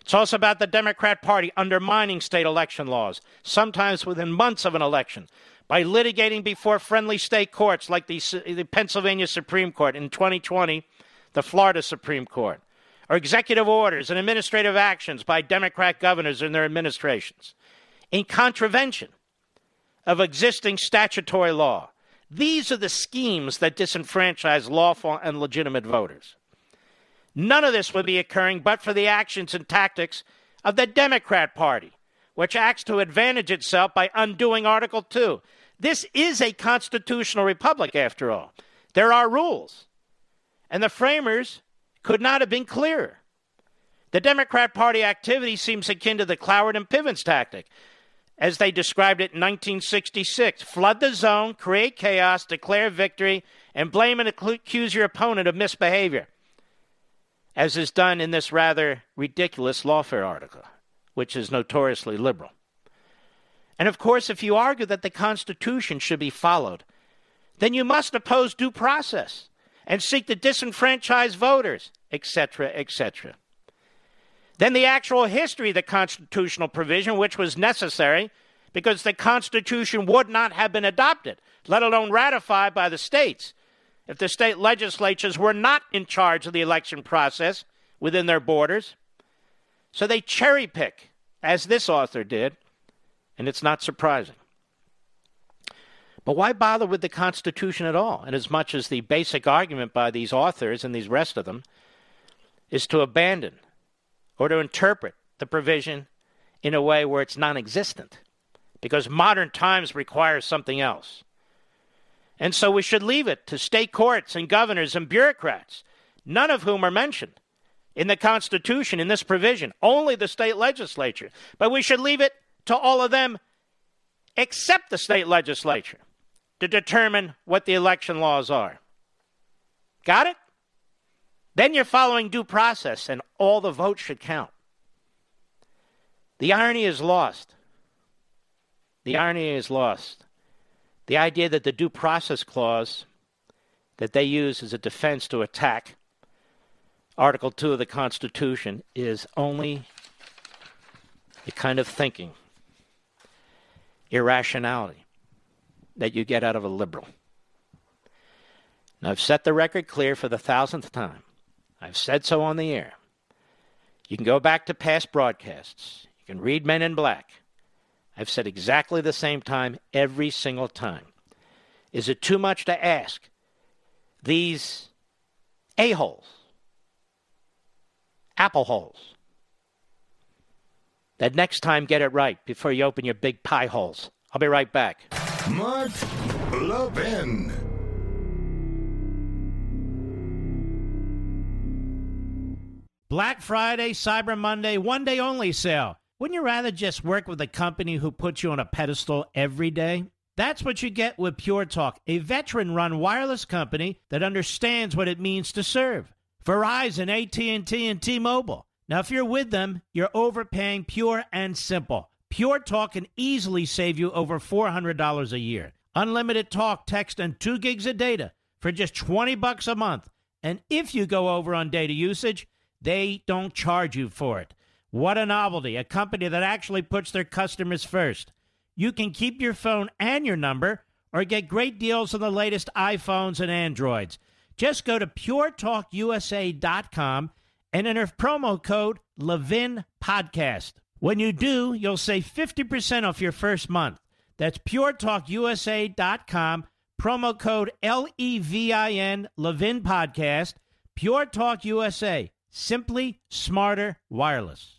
It's also about the Democrat Party undermining state election laws, sometimes within months of an election, by litigating before friendly state courts like the, the Pennsylvania Supreme Court in 2020, the Florida Supreme Court, or executive orders and administrative actions by Democrat governors and their administrations in contravention of existing statutory law. These are the schemes that disenfranchise lawful and legitimate voters. None of this would be occurring but for the actions and tactics of the Democrat Party, which acts to advantage itself by undoing Article 2. This is a constitutional republic, after all. There are rules. And the framers could not have been clearer. The Democrat Party activity seems akin to the Cloward and Pivens tactic, as they described it in 1966 flood the zone, create chaos, declare victory, and blame and accuse your opponent of misbehavior, as is done in this rather ridiculous lawfare article, which is notoriously liberal. And of course, if you argue that the Constitution should be followed, then you must oppose due process and seek to disenfranchise voters, etc., etc. Then the actual history of the constitutional provision, which was necessary because the Constitution would not have been adopted, let alone ratified by the states, if the state legislatures were not in charge of the election process within their borders. So they cherry pick, as this author did, and it's not surprising. But why bother with the Constitution at all? And as much as the basic argument by these authors and these rest of them is to abandon or to interpret the provision in a way where it's non existent, because modern times require something else. And so we should leave it to state courts and governors and bureaucrats, none of whom are mentioned in the Constitution in this provision, only the state legislature. But we should leave it to all of them except the state legislature to determine what the election laws are. Got it? Then you're following due process, and all the votes should count. The irony is lost. The irony is lost. The idea that the due process clause that they use as a defense to attack Article 2 of the Constitution is only a kind of thinking, irrationality that you get out of a liberal. Now, I've set the record clear for the thousandth time. I've said so on the air. You can go back to past broadcasts. You can read Men in Black. I've said exactly the same time every single time. Is it too much to ask these a-holes, apple holes, that next time get it right before you open your big pie holes? I'll be right back. Mark Levin. Black Friday, Cyber Monday, one day only sale. Wouldn't you rather just work with a company who puts you on a pedestal every day? That's what you get with Pure Talk, a veteran run wireless company that understands what it means to serve. Verizon, AT&T, and T-Mobile. Now, if you're with them, you're overpaying pure and simple. Pure Talk can easily save you over $400 a year. Unlimited talk, text, and 2 gigs of data for just 20 bucks a month. And if you go over on data usage, they don't charge you for it. What a novelty, a company that actually puts their customers first. You can keep your phone and your number or get great deals on the latest iPhones and Androids. Just go to puretalkusa.com and enter promo code Levin Podcast. When you do, you'll save 50% off your first month. That's puretalkusa.com, promo code L E V I N, Levin Podcast. Pure Talk USA. Simply smarter wireless.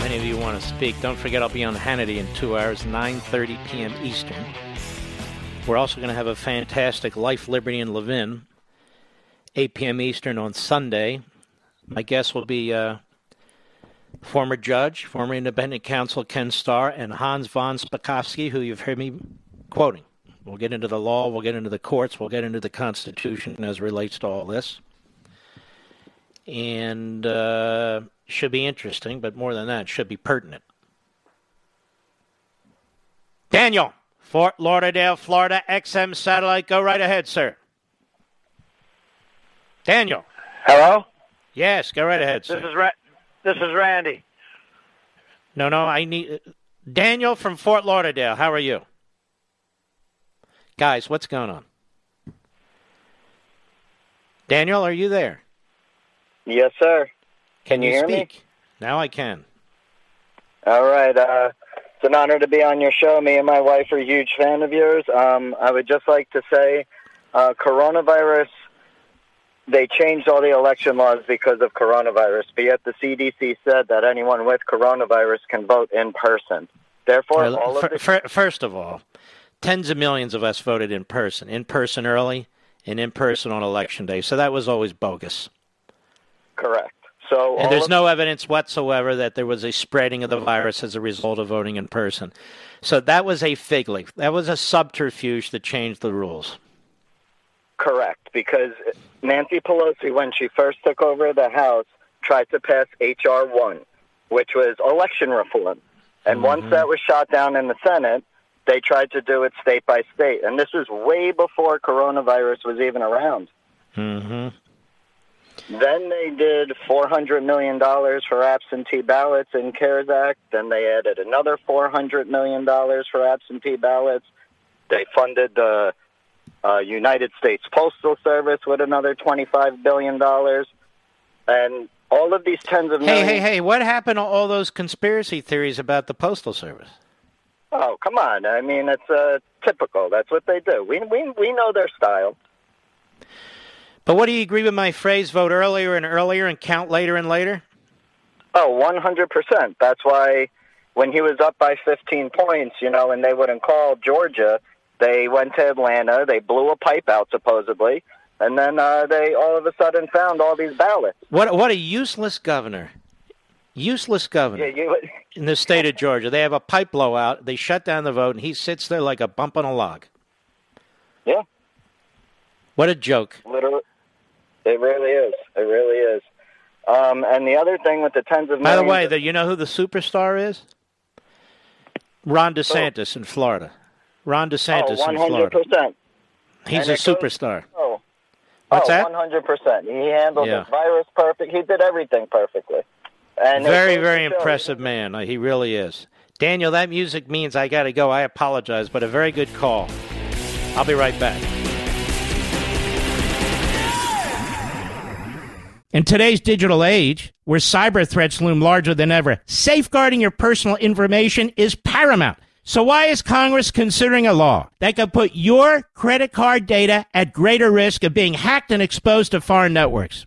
Many of you want to speak. Don't forget I'll be on Hannity in two hours, 9.30 p.m. Eastern. We're also going to have a fantastic Life, Liberty, and Levin, 8 p.m. Eastern on Sunday. My guest will be uh, former judge, former independent counsel Ken Starr, and Hans von Spakovsky, who you've heard me quoting. We'll get into the law, we'll get into the courts, we'll get into the Constitution as relates to all this. And uh, should be interesting, but more than that, should be pertinent. Daniel, Fort Lauderdale, Florida, XM satellite. Go right ahead, sir. Daniel. Hello. Yes, go right ahead, sir. This is Ra- this is Randy. No, no, I need Daniel from Fort Lauderdale. How are you? Guys, what's going on? Daniel, are you there? Yes, sir. Can you you, hear me? speak? Now I can. All right. Uh, it's an honor to be on your show. Me and my wife are a huge fan of yours. Um, I would just like to say, uh, coronavirus. They changed all the election laws because of coronavirus, but yet the CDC said that anyone with coronavirus can vote in person. Therefore, Well, all of the first of all, tens of millions of us voted in person, in person early, and in person on election day. So that was always bogus. correct. So And there's no evidence whatsoever that there was a spreading of the virus as a result of voting in person. So that was a fig leaf. That was a subterfuge that changed the rules. Correct, because Nancy Pelosi, when she first took over the House, tried to pass H.R. 1, which was election reform. And once mm-hmm. that was shot down in the Senate, they tried to do it state by state. And this was way before coronavirus was even around. hmm Then they did $400 million for absentee ballots in CARES Act. Then they added another $400 million for absentee ballots. They funded the uh, United States Postal Service with another $25 billion. And all of these tens of millions. Hey, hey, hey! What happened to all those conspiracy theories about the postal service? Oh, come on. I mean, it's uh, typical. That's what they do. We, we, we know their style. But what do you agree with my phrase? Vote earlier and earlier, and count later and later. Oh, 100%. That's why when he was up by 15 points, you know, and they wouldn't call Georgia, they went to Atlanta. They blew a pipe out, supposedly. And then uh, they all of a sudden found all these ballots. What what a useless governor! Useless governor Yeah, you, in the state of Georgia. They have a pipe blowout. They shut down the vote, and he sits there like a bump on a log. yeah, What a joke! literally. It really is. It really is. Um, and the other thing with the tens of By the way, the, you know who the superstar is? Ron DeSantis in Florida. Ron DeSantis oh, in Florida. 100%. He's And a it goes- superstar. Oh, What's oh, that? 100%. He handled Yeah. the virus perfect. He did everything perfectly. And Very, very impressive man. Uh, He really is. Daniel, that music means I got to go. I apologize, but a very good call. I'll be right back. In today's digital age, where cyber threats loom larger than ever, safeguarding your personal information is paramount. So why is Congress considering a law that could put your credit card data at greater risk of being hacked and exposed to foreign networks?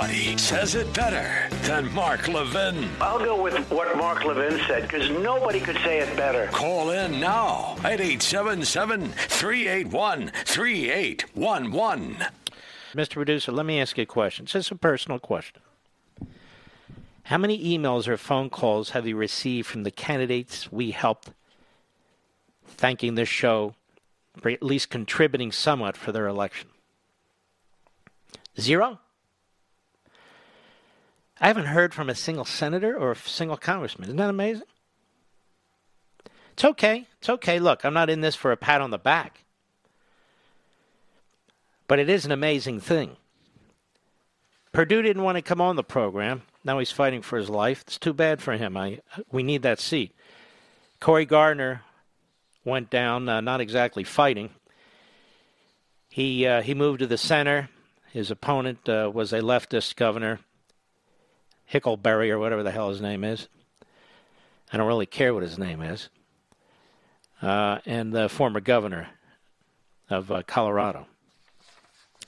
Nobody says it better than Mark Levin. I'll go with what Mark Levin said because nobody could say it better. Call in now at 877 381 3811. Mr. Producer, let me ask you a question. It's just a personal question. How many emails or phone calls have you received from the candidates we helped thanking this show for at least contributing somewhat for their election? Zero? I haven't heard from a single senator or a single congressman. Isn't that amazing? It's okay. It's okay. Look, I'm not in this for a pat on the back. But it is an amazing thing. Perdue didn't want to come on the program. Now he's fighting for his life. It's too bad for him. I we need that seat. Cory Gardner went down, uh, not exactly fighting. He uh, he moved to the center. His opponent uh, was a leftist governor, Hickleberry or whatever the hell his name is. I don't really care what his name is. Uh, and the former governor of uh, Colorado.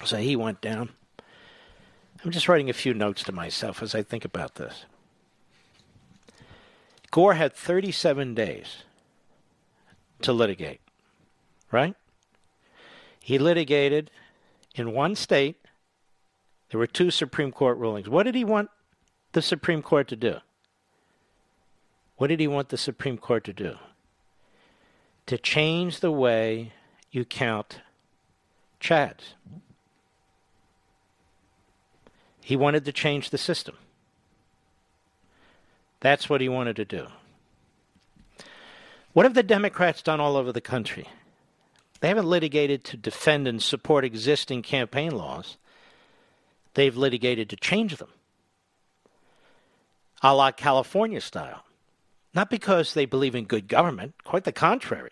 So he went down. I'm just writing a few notes to myself as I think about this. Gore had 37 days to litigate, right? He litigated in one state. There were two Supreme Court rulings. What did he want the Supreme Court to do? What did he want the Supreme Court to do? To change the way you count Chads. He wanted to change the system. That's what he wanted to do. What have the Democrats done all over the country? They haven't litigated to defend and support existing campaign laws. They've litigated to change them, a la California style. Not because they believe in good government, quite the contrary,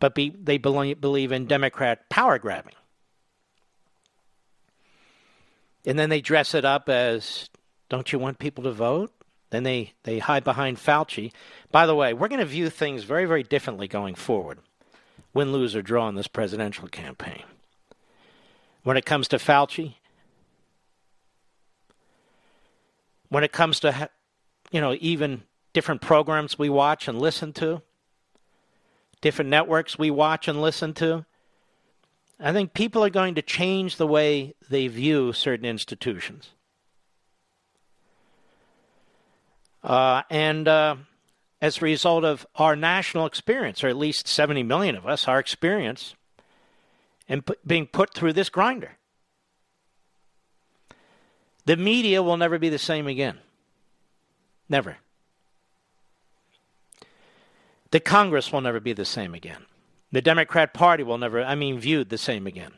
but be, they believe in Democrat power grabbing. And then they dress it up as, don't you want people to vote? Then they, they hide behind Fauci. By the way, we're going to view things very, very differently going forward win, lose, or draw in this presidential campaign. When it comes to Fauci, when it comes to, you know, even different programs we watch and listen to, different networks we watch and listen to, I think people are going to change the way they view certain institutions. Uh, and uh, as a result of our national experience, or at least 70 million of us, our experience, and p- being put through this grinder. The media will never be the same again. Never. The Congress will never be the same again. The Democrat Party will never, I mean, viewed the same again.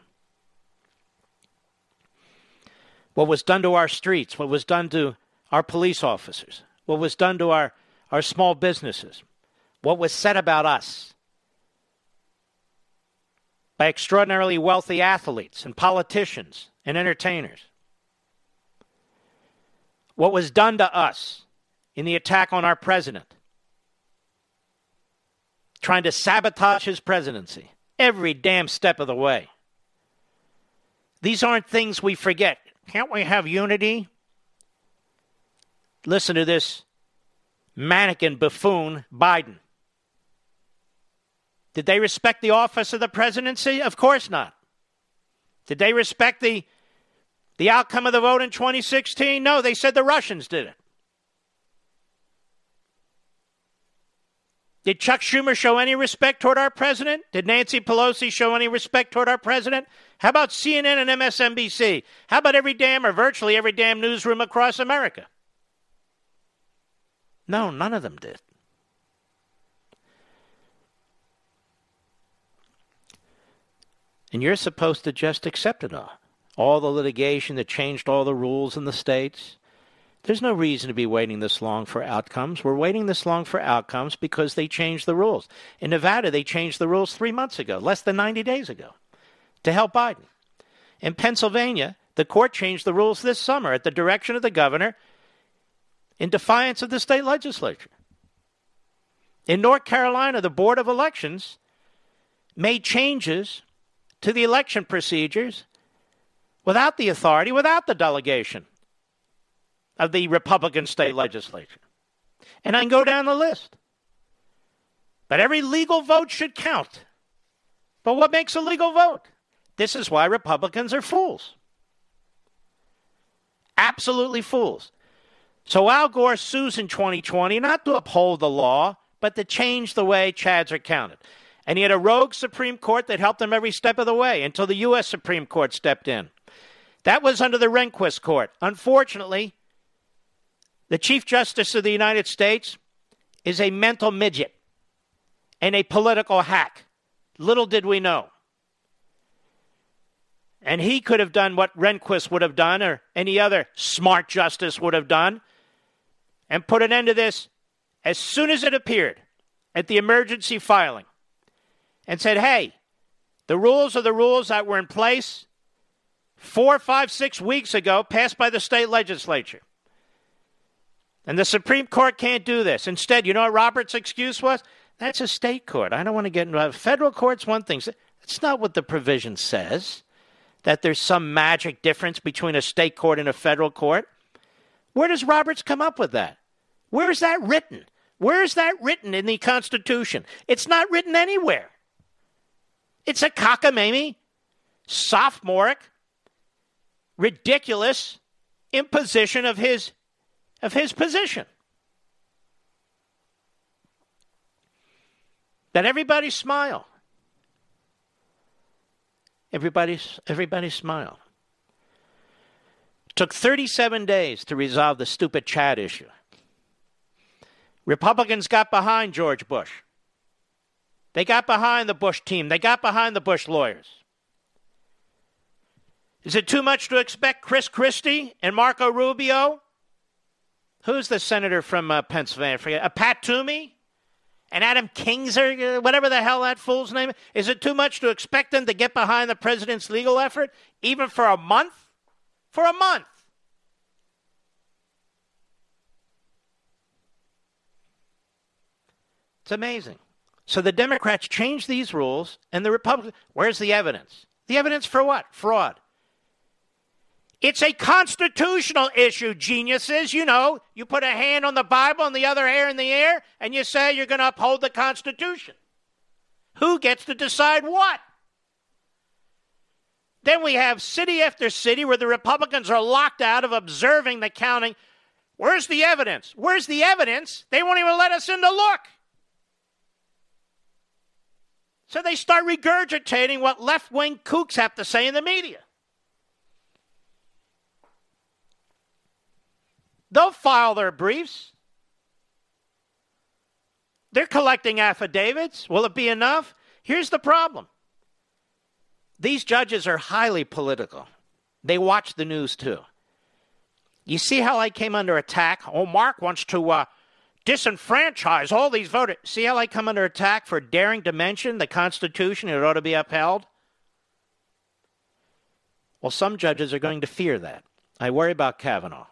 What was done to our streets, what was done to our police officers, what was done to our our small businesses, what was said about us by extraordinarily wealthy athletes and politicians and entertainers, what was done to us in the attack on our president, trying to sabotage his presidency every damn step of the way. These aren't things we forget. Can't we have unity? Listen to this mannequin buffoon Biden. Did they respect the office of the presidency? Of course not. Did they respect the the outcome of the vote in 2016? No, they said the Russians did it. Did Chuck Schumer show any respect toward our president? Did Nancy Pelosi show any respect toward our president? How about CNN and MSNBC? How about every damn or virtually every damn newsroom across America? No, none of them did. And you're supposed to just accept it all. All the litigation that changed all the rules in the states. There's no reason to be waiting this long for outcomes. We're waiting this long for outcomes because they changed the rules. In Nevada, they changed the rules three months ago, less than 90 days ago, to help Biden. In Pennsylvania, the court changed the rules this summer at the direction of the governor in defiance of the state legislature. In North Carolina, the Board of Elections made changes to the election procedures without the authority, without the delegation of the Republican state legislature. And I can go down the list. But every legal vote should count. But what makes a legal vote? This is why Republicans are fools. Absolutely fools. So Al Gore sues in 2020 not to uphold the law, but to change the way Chads are counted. And he had a rogue Supreme Court that helped him every step of the way until the U.S. Supreme Court stepped in. That was under the Rehnquist Court. Unfortunately, the Chief Justice of the United States is a mental midget and a political hack. Little did we know. And he could have done what Rehnquist would have done or any other smart justice would have done and put an end to this as soon as it appeared at the emergency filing and said, hey, the rules are the rules that were in place four, five, six weeks ago, passed by the state legislature. And the Supreme Court can't do this. Instead, you know what Roberts' excuse was? That's a state court. I don't want to get into. Federal court's one thing. That's not what the provision says, that there's some magic difference between a state court and a federal court. Where does Roberts come up with that? Where is that written? Where is that written in the Constitution? It's not written anywhere. It's a cockamamie, sophomoric, ridiculous imposition of his of his position. That everybody smile. Everybody, everybody smile. Took 37 days to resolve the stupid Chad issue. Republicans got behind George Bush. They got behind the Bush team. They got behind the Bush lawyers. Is it too much to expect Chris Christie and Marco Rubio? Who's the senator from uh, Pennsylvania? Forget, uh, Pat Toomey? And Adam Kinzinger, uh, whatever the hell that fool's name is. Is it too much to expect them to get behind the president's legal effort, even for a month? For a month. It's amazing. So the Democrats changed these rules, and the Republicans. Where's the evidence? The evidence for what? Fraud. It's a constitutional issue, geniuses. You know, you put a hand on the Bible and the other hair in the air, and you say you're going to uphold the Constitution. Who gets to decide what? Then we have city after city where the Republicans are locked out of observing the counting. Where's the evidence? Where's the evidence? They won't even let us in to look. So they start regurgitating what left wing kooks have to say in the media. They'll file their briefs. They're collecting affidavits. Will it be enough? Here's the problem these judges are highly political, they watch the news too. You see how I came under attack? Oh, Mark wants to uh, disenfranchise all these voters. See how I come under attack for daring to mention the Constitution it ought to be upheld? Well, some judges are going to fear that. I worry about Kavanaugh.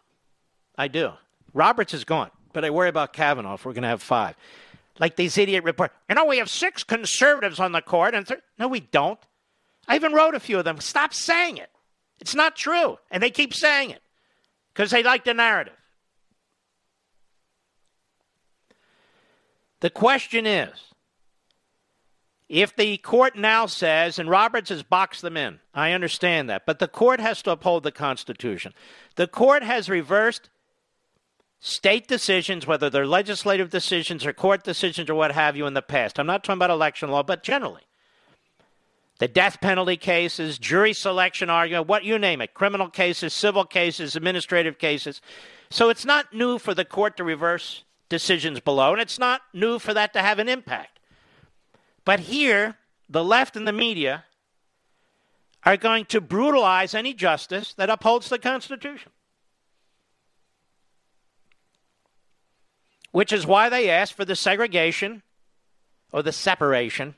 I do. Roberts is gone, but I worry about Kavanaugh if we're going to have five. Like these idiot reports. You know, we have six conservatives on the court. and th- No, we don't. I even wrote a few of them. Stop saying it. It's not true. And they keep saying it because they like the narrative. The question is if the court now says, and Roberts has boxed them in, I understand that, but the court has to uphold the Constitution. The court has reversed state decisions, whether they're legislative decisions or court decisions or what have you in the past. I'm not talking about election law, but generally. The death penalty cases, jury selection argument, what you name it, criminal cases, civil cases, administrative cases. So it's not new for the court to reverse decisions below, and it's not new for that to have an impact. But here, the left and the media are going to brutalize any justice that upholds the Constitution. Which is why they asked for the segregation or the separation.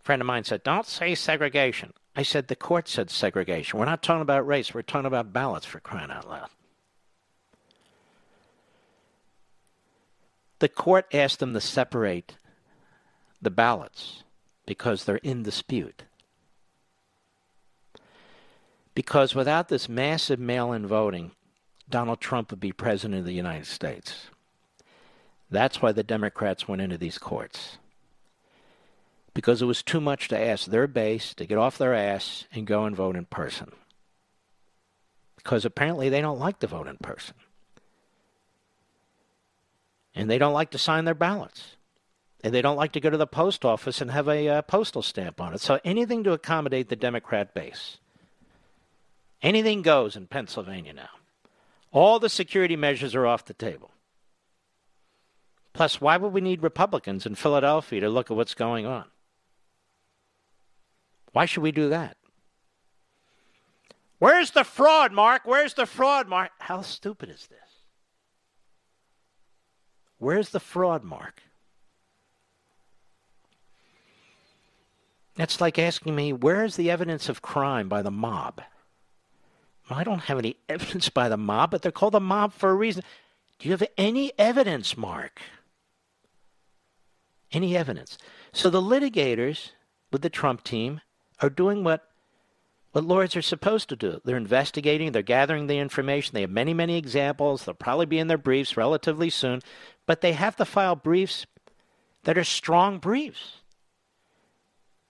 A friend of mine said, Don't say segregation. I said, The court said segregation. We're not talking about race, we're talking about ballots for crying out loud. The court asked them to separate the ballots because they're in dispute. Because without this massive mail in voting, Donald Trump would be president of the United States. That's why the Democrats went into these courts. Because it was too much to ask their base to get off their ass and go and vote in person. Because apparently they don't like to vote in person. And they don't like to sign their ballots. And they don't like to go to the post office and have a uh, postal stamp on it. So anything to accommodate the Democrat base. Anything goes in Pennsylvania now. All the security measures are off the table. Plus, why would we need Republicans in Philadelphia to look at what's going on? Why should we do that? Where's the fraud, Mark? Where's the fraud, Mark? How stupid is this? Where's the fraud, Mark? That's like asking me, where's the evidence of crime by the mob? Well, I don't have any evidence by the mob, but they're called the mob for a reason. Do you have any evidence, Mark? Any evidence? So the litigators with the Trump team are doing what what lawyers are supposed to do. They're investigating, they're gathering the information. They have many, many examples. They'll probably be in their briefs relatively soon, but they have to file briefs that are strong briefs.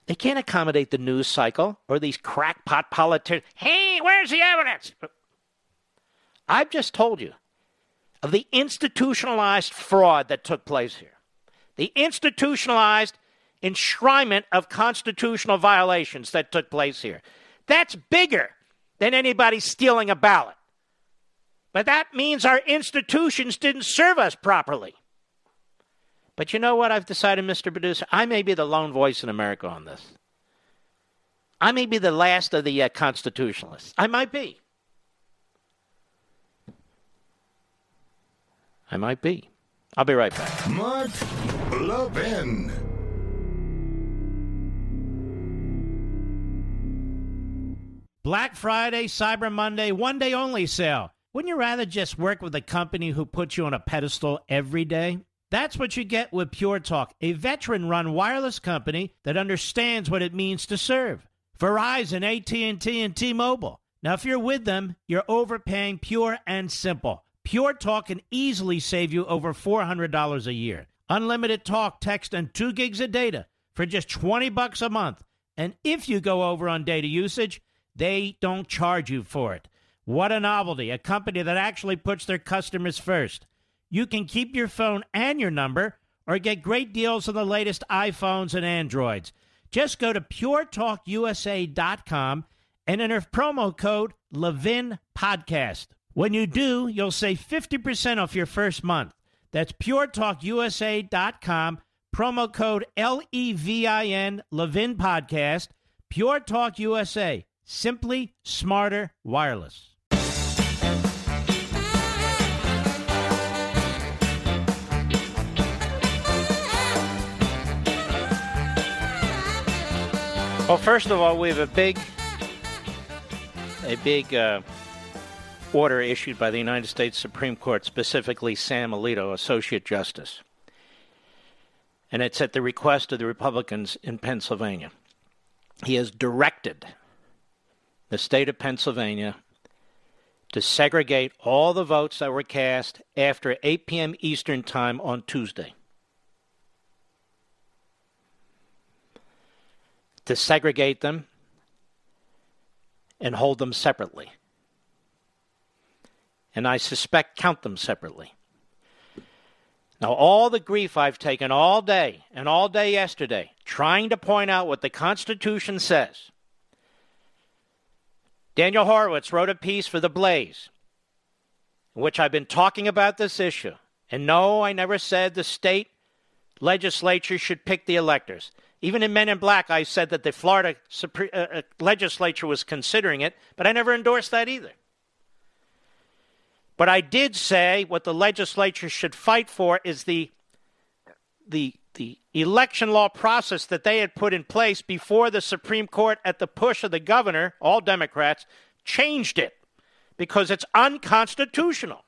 They can't accommodate the news cycle or these crackpot politicians. Hey, where's the evidence? I've just told you of the institutionalized fraud that took place here. The institutionalized enshrinement of constitutional violations that took place here. That's bigger than anybody stealing a ballot. But that means our institutions didn't serve us properly. But you know what I've decided, Mr. Producer? I may be the lone voice in America on this. I may be the last of the uh, constitutionalists. I might be. I might be. I'll be right back. Mark Levin. Black Friday, Cyber Monday, one day only sale. Wouldn't you rather just work with a company who puts you on a pedestal every day? That's what you get with Pure Talk, a veteran run wireless company that understands what it means to serve. Verizon, AT&T, and T-Mobile. Now, if you're with them, you're overpaying pure and simple. Pure Talk can easily save you over $400 a year. Unlimited talk, text, and 2 gigs of data for just 20 bucks a month. And if you go over on data usage, they don't charge you for it. What a novelty, a company that actually puts their customers first. You can keep your phone and your number or get great deals on the latest iPhones and Androids. Just go to puretalkusa.com and enter promo code Levin Podcast. When you do, you'll save 50% off your first month. That's puretalkusa.com, promo code L E V I N, Levin Podcast. Pure Talk USA. Simply smarter wireless. Well, first of all, we have a big, a big uh, order issued by the United States Supreme Court, specifically Sam Alito, Associate Justice, and it's at the request of the Republicans in Pennsylvania. He has directed the state of Pennsylvania to segregate all the votes that were cast after 8 p.m. Eastern Time on Tuesday. To segregate them and hold them separately. And I suspect count them separately. Now, all the grief I've taken all day and all day yesterday trying to point out what the Constitution says. Daniel Horowitz wrote a piece for The Blaze in which I've been talking about this issue. And no, I never said the state legislature should pick the electors. Even in Men in Black, I said that the Florida Supreme, uh, uh, legislature was considering it, but I never endorsed that either. But I did say what the legislature should fight for is the the the election law process that they had put in place before the Supreme Court at the push of the governor, all Democrats, changed it because it's unconstitutional.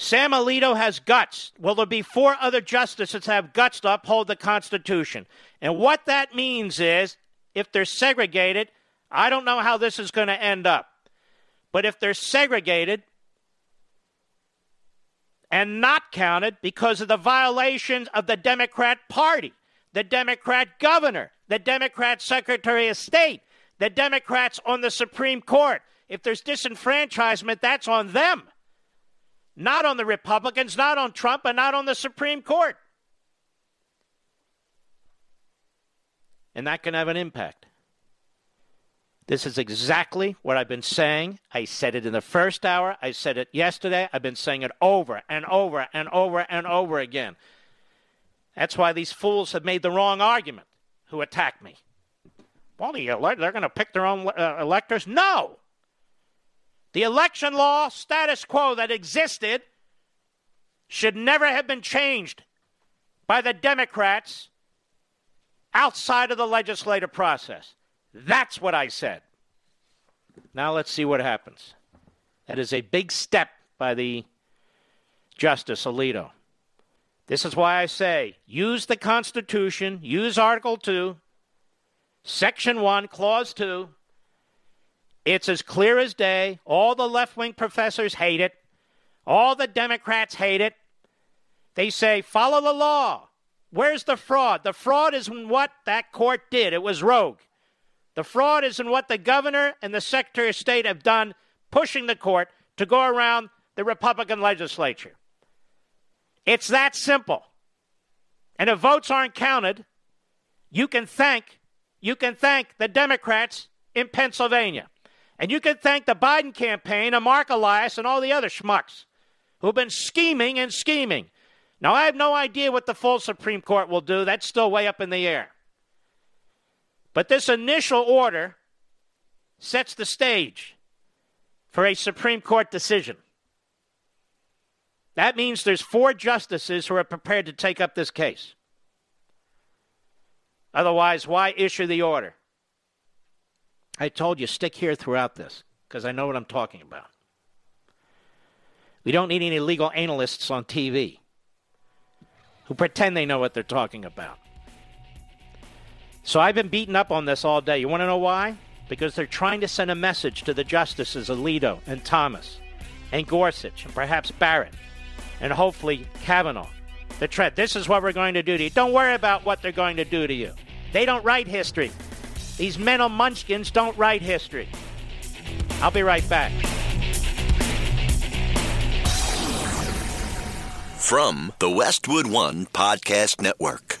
Sam Alito has guts. Will there'll be four other justices have guts to uphold the Constitution. And what that means is if they're segregated, I don't know how this is going to end up. But if they're segregated and not counted because of the violations of the Democrat Party, the Democrat governor, the Democrat Secretary of State, the Democrats on the Supreme Court. If there's disenfranchisement, that's on them, not on the Republicans, not on Trump, and not on the Supreme Court. And that can have an impact. This is exactly what I've been saying. I said it in the first hour. I said it yesterday. I've been saying it over and over and over and over again. That's why these fools have made the wrong argument who attack me. Well, they're going to pick their own uh, electors? No. The election law status quo that existed should never have been changed by the Democrats outside of the legislative process. That's what I said. Now let's see what happens. That is a big step by the Justice Alito. This is why I say use the Constitution, use Article 2, Section 1, Clause 2. It's as clear as day. All the left wing professors hate it, all the Democrats hate it. They say, follow the law. Where's the fraud? The fraud is in what that court did. It was rogue. The fraud is in what the governor and the secretary of state have done, pushing the court to go around the Republican legislature. It's that simple. And if votes aren't counted, you can thank you can thank the Democrats in Pennsylvania. And you can thank the Biden campaign and Mark Elias and all the other schmucks who've been scheming and scheming. Now, I have no idea what the full Supreme Court will do. That's still way up in the air. But this initial order sets the stage for a Supreme Court decision. That means there's four justices who are prepared to take up this case. Otherwise, why issue the order? I told you, stick here throughout this because I know what I'm talking about. We don't need any legal analysts on TV who pretend they know what they're talking about. So I've been beaten up on this all day. You want to know why? Because they're trying to send a message to the justices Alito and Thomas and Gorsuch and perhaps Barrett and hopefully Kavanaugh. The threat. This is what we're going to do to you. Don't worry about what they're going to do to you. They don't write history. These mental munchkins don't write history. I'll be right back. From the Westwood One Podcast Network.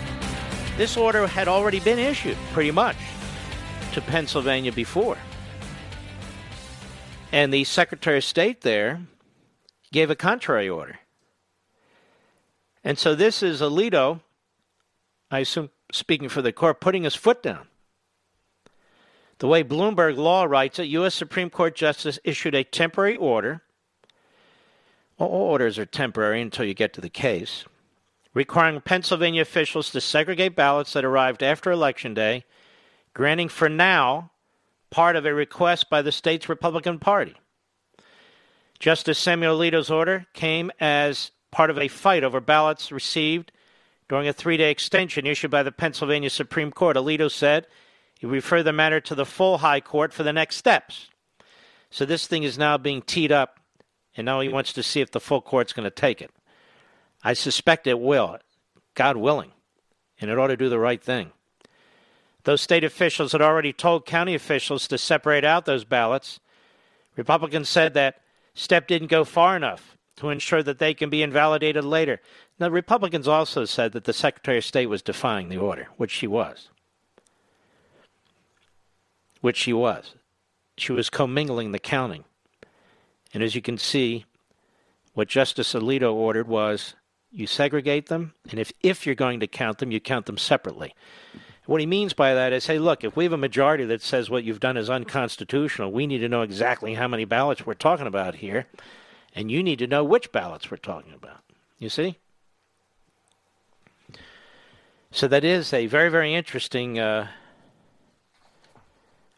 this order had already been issued, pretty much, to Pennsylvania before. And the Secretary of State there gave a contrary order. And so this is Alito, I assume speaking for the court, putting his foot down. The way Bloomberg Law writes it, U.S. Supreme Court Justice issued a temporary order. All orders are temporary until you get to the case requiring Pennsylvania officials to segregate ballots that arrived after Election Day, granting for now part of a request by the state's Republican Party. Justice Samuel Alito's order came as part of a fight over ballots received during a three day extension issued by the Pennsylvania Supreme Court. Alito said he referred the matter to the full High Court for the next steps. So this thing is now being teed up, and now he wants to see if the full court's going to take it. I suspect it will, God willing, and it ought to do the right thing. Those state officials had already told county officials to separate out those ballots. Republicans said that step didn't go far enough to ensure that they can be invalidated later. Now, Republicans also said that the Secretary of State was defying the order, which she was. Which she was. She was commingling the counting. And as you can see, what Justice Alito ordered was you segregate them, and if, if you're going to count them, you count them separately. What he means by that is, hey, look, if we have a majority that says what you've done is unconstitutional, we need to know exactly how many ballots we're talking about here, and you need to know which ballots we're talking about. You see? So that is a very, very interesting, uh,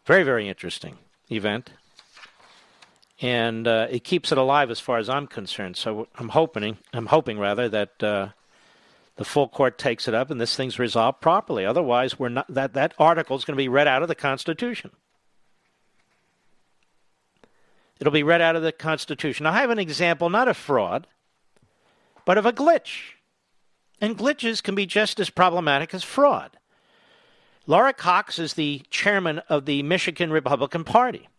very, very interesting event and uh, it keeps it alive as far as I'm concerned. So I'm hoping, I'm hoping rather that uh, the full court takes it up and this thing's resolved properly. Otherwise, we're not that that article is going to be read out of the Constitution. It'll be read out of the Constitution. I have an example, not of fraud, but of a glitch. And glitches can be just as problematic as fraud. Laura Cox is the chairman of the Michigan Republican Party.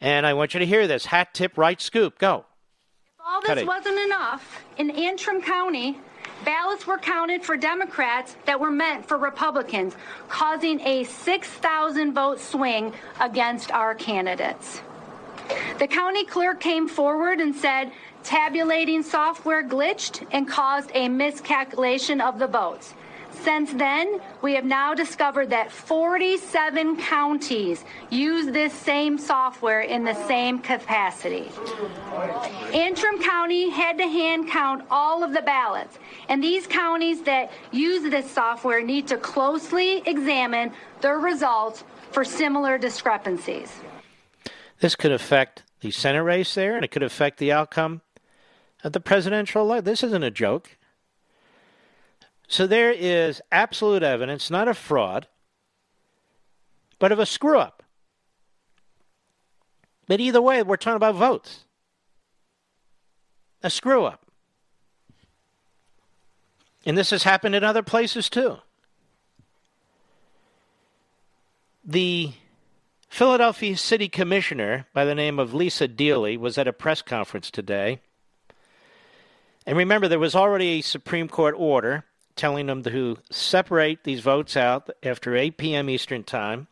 And I want you to hear this hat tip, right scoop. Go. If all this wasn't enough, in Antrim County, ballots were counted for Democrats that were meant for Republicans, causing a 6,000 vote swing against our candidates. The county clerk came forward and said tabulating software glitched and caused a miscalculation of the votes. Since then, we have now discovered that 47 counties use this same software in the same capacity. Antrim County had to hand count all of the ballots, and these counties that use this software need to closely examine their results for similar discrepancies. This could affect the Senate race there, and it could affect the outcome of the presidential election. This isn't a joke. So there is absolute evidence, not of fraud, but of a screw up. But either way, we're talking about votes. A screw up. And this has happened in other places too. The Philadelphia City Commissioner by the name of Lisa Deeley was at a press conference today. And remember, there was already a Supreme Court order telling them to separate these votes out after 8 p.m. Eastern Time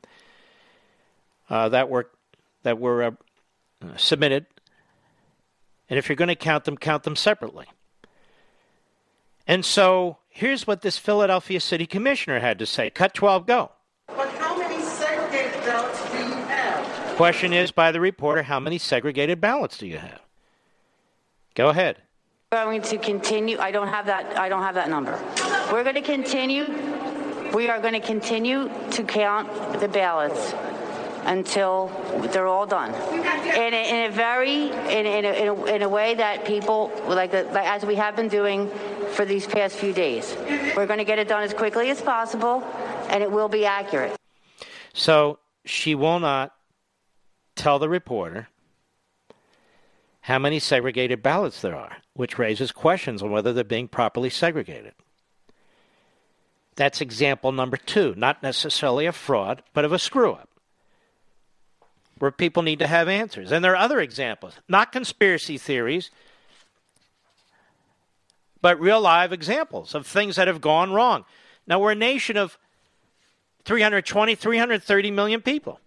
uh, that were that were uh, submitted. And if you're going to count them, count them separately. And so here's what this Philadelphia City Commissioner had to say. Cut 12, go. But how many segregated ballots do you have? Question is by the reporter, how many segregated ballots do you have? Go ahead I'm going to continue. I don't have that. I don't have that number. We're going to continue. We are going to continue to count the ballots until they're all done. In a, in a very, in, in, a, in, a, in a way that people, like, like as we have been doing for these past few days. We're going to get it done as quickly as possible, and it will be accurate. So she will not tell the reporter how many segregated ballots there are, which raises questions on whether they're being properly segregated. That's example number two, not necessarily a fraud, but of a screw up, where people need to have answers. And there are other examples, not conspiracy theories, but real live examples of things that have gone wrong. Now, we're a nation of 320, 330 million people.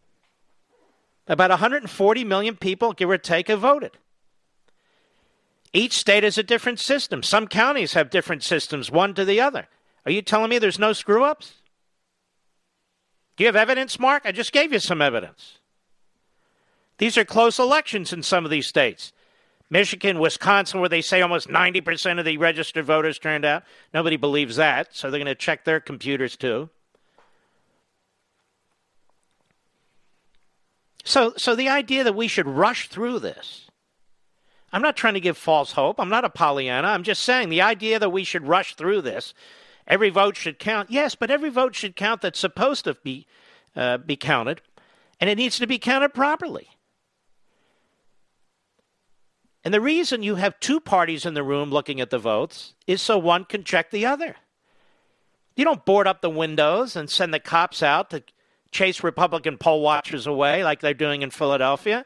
About 140 million people, give or take, have voted. Each state has a different system. Some counties have different systems, one to the other. Are you telling me there's no screw ups? Do you have evidence, Mark? I just gave you some evidence. These are close elections in some of these states. Michigan, Wisconsin, where they say almost 90% of the registered voters turned out. Nobody believes that, so they're going to check their computers too. So, so the idea that we should rush through this I'm not trying to give false hope. I'm not a Pollyanna. I'm just saying the idea that we should rush through this, every vote should count. Yes, but every vote should count that's supposed to be uh, be counted, and it needs to be counted properly. And the reason you have two parties in the room looking at the votes is so one can check the other. You don't board up the windows and send the cops out to chase Republican poll watchers away like they're doing in Philadelphia.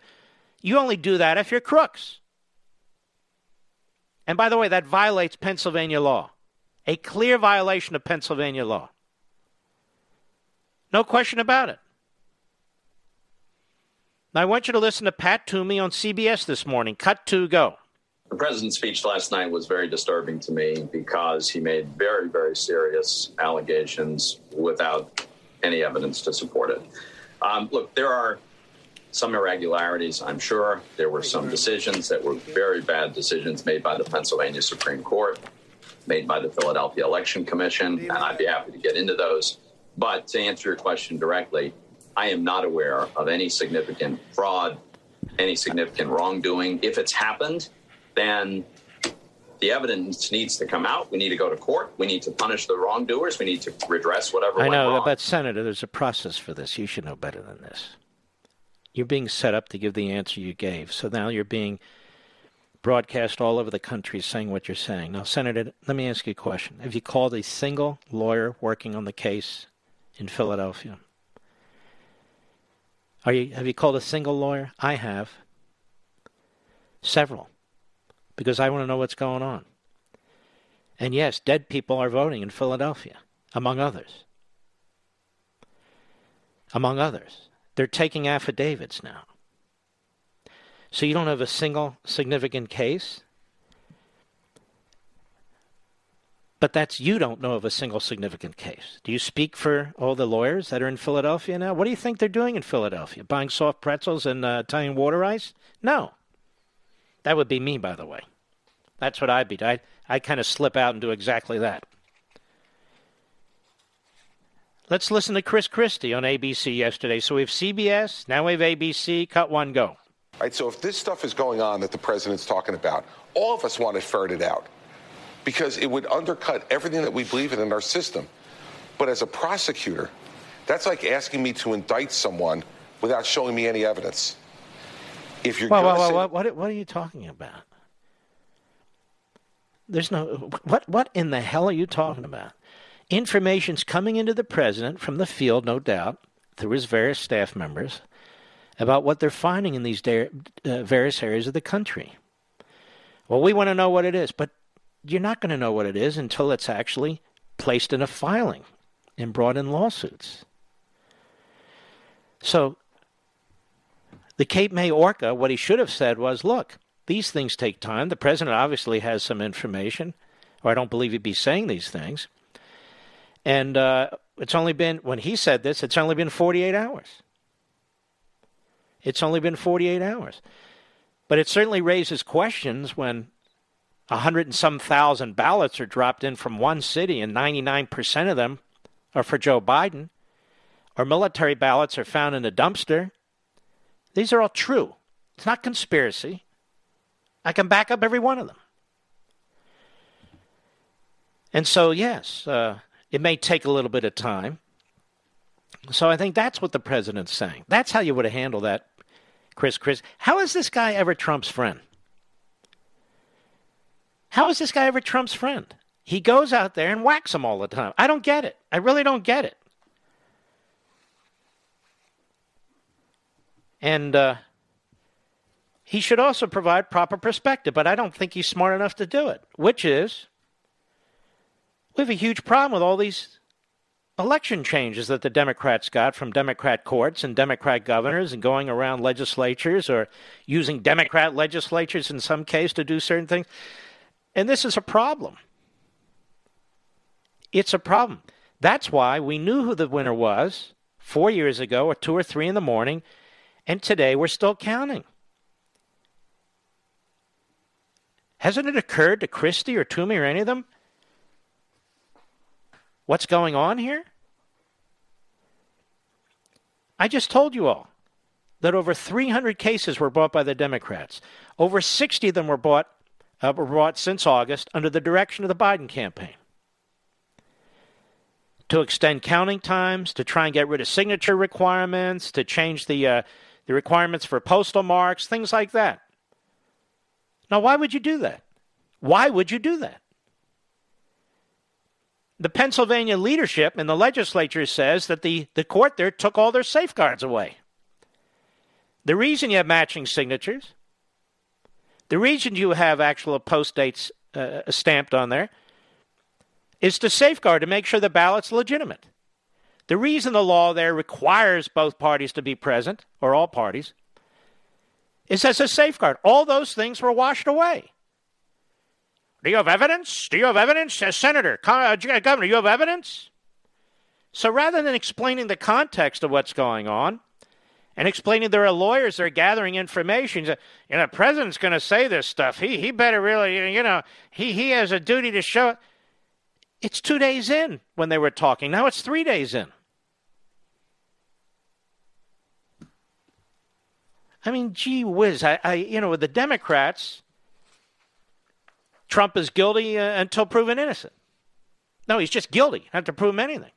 You only do that if you're crooks. And by the way, that violates Pennsylvania law. A clear violation of Pennsylvania law. No question about it. Now, I want you two listen to Pat Toomey on CBS this morning. Cut to go. The president's speech last night was very disturbing to me because he made very, very serious allegations without any evidence to support it. Um, look, there are some irregularities, I'm sure. There were some decisions that were very bad decisions made by the Pennsylvania Supreme Court, made by the Philadelphia Election Commission, and I'd be happy to get into those. But to answer your question directly, I am not aware of any significant fraud, any significant wrongdoing. If it's happened, then the evidence needs to come out. We need to go to court. We need to punish the wrongdoers. We need to redress whatever. I know, wrong. but Senator, there's a process for this. You should know better than this. You're being set up to give the answer you gave. So now you're being broadcast all over the country saying what you're saying. Now, Senator, let me ask you a question. Have you called a single lawyer working on the case in Philadelphia? Are you, have you called a single lawyer? I have. Several because I want to know what's going on. And yes, dead people are voting in Philadelphia, among others. Among others. They're taking affidavits now. So you don't have a single significant case? But that's you don't know of a single significant case. Do you speak for all the lawyers that are in Philadelphia now? What do you think they're doing in Philadelphia? Buying soft pretzels and uh, Italian water ice? No. That would be me, by the way. That's what I'd be. I'd, I'd kind of slip out and do exactly that. Let's listen to Chris Christie on ABC yesterday. So we have CBS, now we have ABC. Cut one, go. Right, so if this stuff is going on that the president's talking about, all of us want it ferreted out because it would undercut everything that we believe in in our system. But as a prosecutor, that's like asking me to indict someone without showing me any evidence. If you're well, well, well, well, what, what are you talking about? There's no what what in the hell are you talking about? Information's coming into the president from the field, no doubt, through his various staff members, about what they're finding in these da- uh, various areas of the country. Well, we want to know what it is, but you're not going to know what it is until it's actually placed in a filing and brought in lawsuits. So the Cape May Orca, what he should have said was, look, these things take time. The president obviously has some information, or I don't believe he'd be saying these things. And uh, it's only been, when he said this, it's only been 48 hours. It's only been 48 hours. But it certainly raises questions when a hundred and some thousand ballots are dropped in from one city and 99% of them are for Joe Biden, or military ballots are found in a dumpster. These are all true. It's not conspiracy. I can back up every one of them. And so, yes, uh, it may take a little bit of time. So I think that's what the president's saying. That's how you would have handled that, Chris. Chris, how is this guy ever Trump's friend? How is this guy ever Trump's friend? He goes out there and whacks him all the time. I don't get it. I really don't get it. And uh, he should also provide proper perspective, but I don't think he's smart enough to do it, which is we have a huge problem with all these election changes that the Democrats got from Democrat courts and Democrat governors and going around legislatures or using Democrat legislatures in some case to do certain things. And this is a problem. It's a problem. That's why we knew who the winner was four years ago at two or three in the morning and today we're still counting. Hasn't it occurred to Christie or Toomey or any of them what's going on here? I just told you all that over 300 cases were brought by the Democrats. Over 60 of them were brought, uh, were brought since August under the direction of the Biden campaign. To extend counting times, to try and get rid of signature requirements, to change the uh, the requirements for postal marks, things like that. Now, why would you do that? Why would you do that? The Pennsylvania leadership and the legislature says that the, the court there took all their safeguards away. The reason you have matching signatures, the reason you have actual post dates uh, stamped on there, is to safeguard, to make sure the ballot's legitimate. The reason the law there requires both parties to be present, or all parties, is as a safeguard. All those things were washed away. Do you have evidence? Do you have evidence? Senator, uh, Governor, you have evidence? So rather than explaining the context of what's going on and explaining there are lawyers that are gathering information, you know, the president's going to say this stuff. He, he better really, you know, he, he has a duty to show it. It's two days in when they were talking. Now it's three days in. I mean, gee whiz. I, I you know, with the Democrats, Trump is guilty uh, until proven innocent. No, he's just guilty. Have to prove him anything.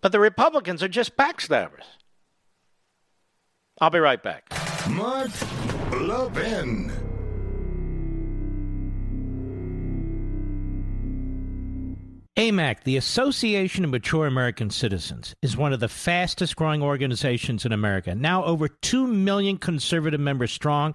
But the Republicans are just backstabbers. I'll be right back. Mark Levin. AMAC, the Association of Mature American Citizens, is one of the fastest growing organizations in America. Now over 2 million conservative members strong,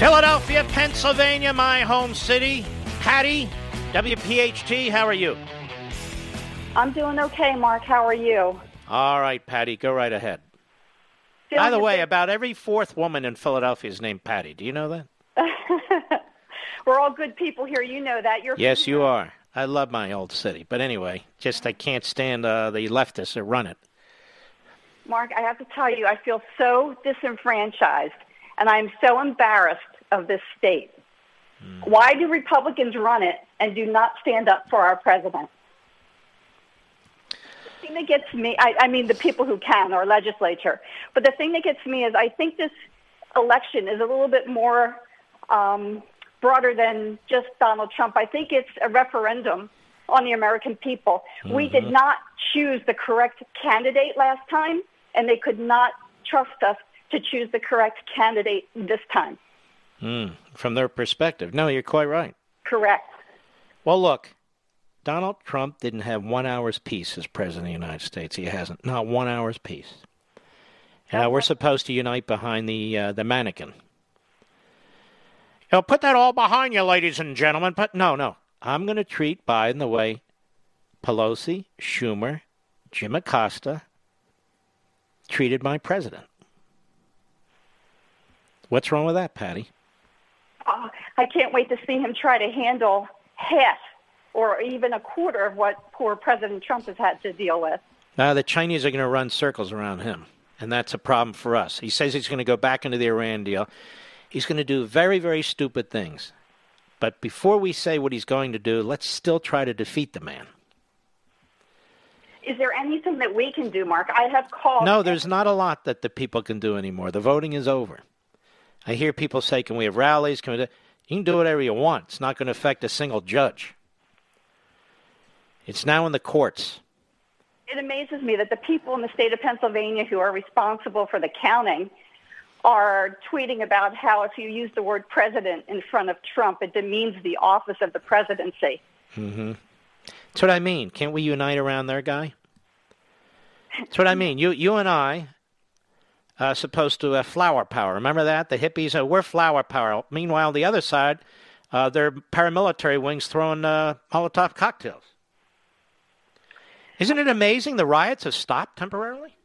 Philadelphia, Pennsylvania, my home city. Patty, WPHT, how are you? I'm doing okay, Mark. How are you? All right, Patty, go right ahead. Feeling By the way, bit... about every fourth woman in Philadelphia is named Patty. Do you know that? We're all good people here. You know that. You're yes, you are. I love my old city, but anyway, just I can't stand uh, the leftists that run it. Mark, I have to tell you, I feel so disenfranchised, and I'm so embarrassed of this state. Mm. Why do Republicans run it and do not stand up for our president? The thing that gets me, I, I mean, the people who can, our legislature, but the thing that gets me is I think this election is a little bit more um, broader than just Donald Trump. I think it's a referendum on the American people. Mm-hmm. We did mm-hmm. not choose the correct candidate last time, and they could not trust us to choose the correct candidate this time. Mm, from their perspective. No, you're quite right. Correct. Well, look, Donald Trump didn't have one hour's peace as president of the United States. He hasn't. Not one hour's peace. And uh, we're supposed to unite behind the uh, the mannequin. Know, put that all behind you, ladies and gentlemen. But no, no. I'm going to treat Biden the way Pelosi, Schumer, Jim Acosta treated my president. What's wrong with that, Patty? uh, I can't wait to see him try to handle half or even a quarter of what poor President Trump has had to deal with. Now, the Chinese are going to run circles around him, and that's a problem for us. He says he's going to go back into the Iran deal. He's going to do very, very stupid things. But before we say what he's going to do, let's still try to defeat the man. Is there anything that we can do, Mark? I have called. No, there's not a lot that the people can do anymore. The voting is over. I hear people say, "Can we have rallies? Can we?" Do? You can do whatever you want. It's not going to affect a single judge. It's now in the courts. It amazes me that the people in the state of Pennsylvania who are responsible for the counting are tweeting about how if you use the word president in front of Trump, it demeans the office of the presidency. Mm-hmm. That's what I mean. Can't we unite around their guy? That's what I mean. You, you and I uh, supposed to have flower power. Remember that? The hippies, uh, we're flower power. Meanwhile, the other side, uh, their paramilitary wings throwing uh, Molotov cocktails. Isn't it amazing the riots have stopped temporarily?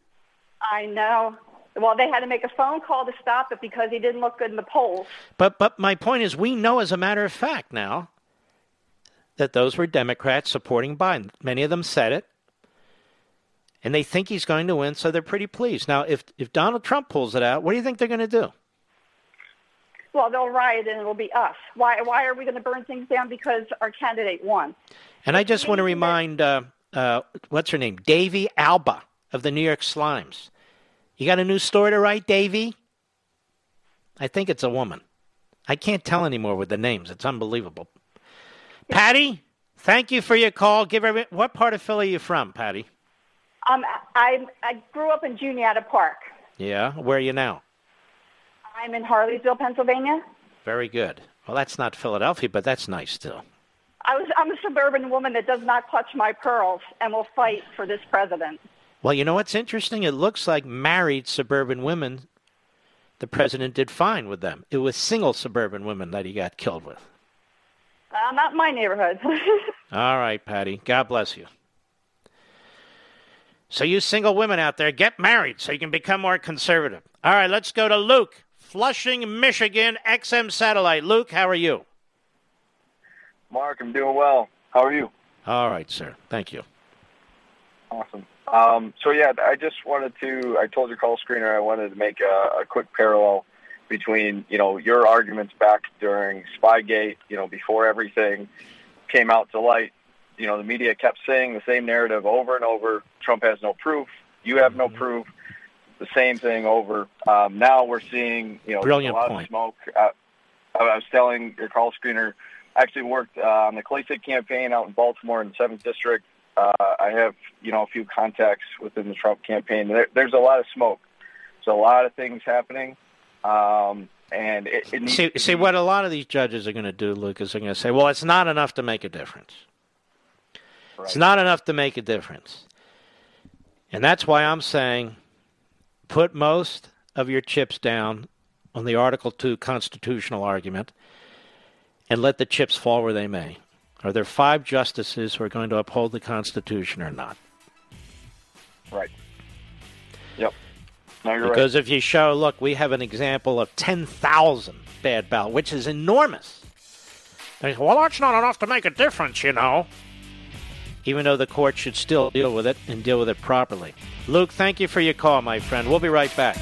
I know. Well, they had to make a phone call to stop it because he didn't look good in the polls. But but my point is, we know as a matter of fact now that those were Democrats supporting Biden. Many of them said it, and they think he's going to win, so they're pretty pleased. Now, if if Donald Trump pulls it out, what do you think they're going to do? Well, they'll riot and it'll be us. Why? Why are we going to burn things down because our candidate won? And I just want to remind, uh, uh, what's her name, Davey Alba of the New York Slimes. You got a new story to write, Davey? I think it's a woman. I can't tell anymore with the names. It's unbelievable. Patty, thank you for your call. Give every, what part of Philly are you from, Patty? Um, I I grew up in Juniata Park. Yeah, where are you now? I'm in Harleysville, Pennsylvania. Very good. Well, that's not Philadelphia, but that's nice still. I was I'm a suburban woman that does not clutch my pearls and will fight for this president. Well, you know what's interesting? It looks like married suburban women, the president did fine with them. It was single suburban women that he got killed with. Uh, not my neighborhood. All right, Patty. God bless you. So, you single women out there, get married so you can become more conservative. All right, let's go to Luke, Flushing, Michigan, XM Satellite. Luke, how are you? Mark, I'm doing well. How are you? All right, sir. Thank you. Awesome. Um, so yeah, I just wanted to. I told your call screener I wanted to make a, a quick parallel between you know your arguments back during Spygate. You know, before everything came out to light, you know the media kept saying the same narrative over and over. Trump has no proof. You have no proof. The same thing over. Um, now we're seeing you know Brilliant a lot point. of smoke. Uh, I was telling your call screener. I actually worked uh, on the Kasich campaign out in Baltimore in the seventh district. Uh, I have, you know, a few contacts within the Trump campaign. There, there's a lot of smoke. So a lot of things happening, um, and it, it See, see what a lot of these judges are going to do, is they're going to say, well, it's not enough to make a difference. It's not enough to make a difference. And that's why I'm saying put most of your chips down on the Article 2 constitutional argument and let the chips fall where they may. Are there five justices who are going to uphold the Constitution or not? right. Yep. No, because if you show, look, we have an example of 10,000 bad ballots, which is enormous. They say, well, that's not enough to make a difference, you know. Even though the court should still deal with it and deal with it properly. Luke, thank you for your call, my friend. We'll be right back.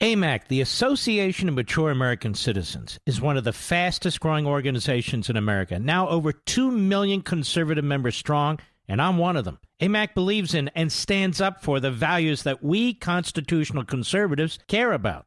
AMAC, the Association of Mature American Citizens, is one of the fastest growing organizations in America. Now over 2 million conservative members strong, and I'm one of them. AMAC believes in and stands up for the values that we constitutional conservatives care about.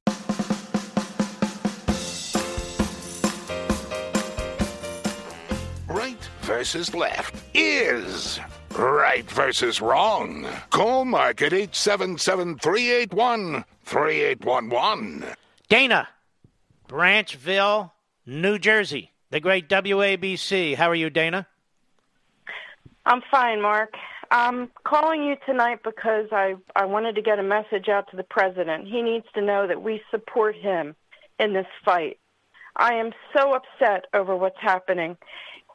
Versus left is right versus wrong. Call Mark at 877 381 3811. Dana, Branchville, New Jersey, the great WABC. How are you, Dana? I'm fine, Mark. I'm calling you tonight because I, I wanted to get a message out to the president. He needs to know that we support him in this fight. I am so upset over what's happening.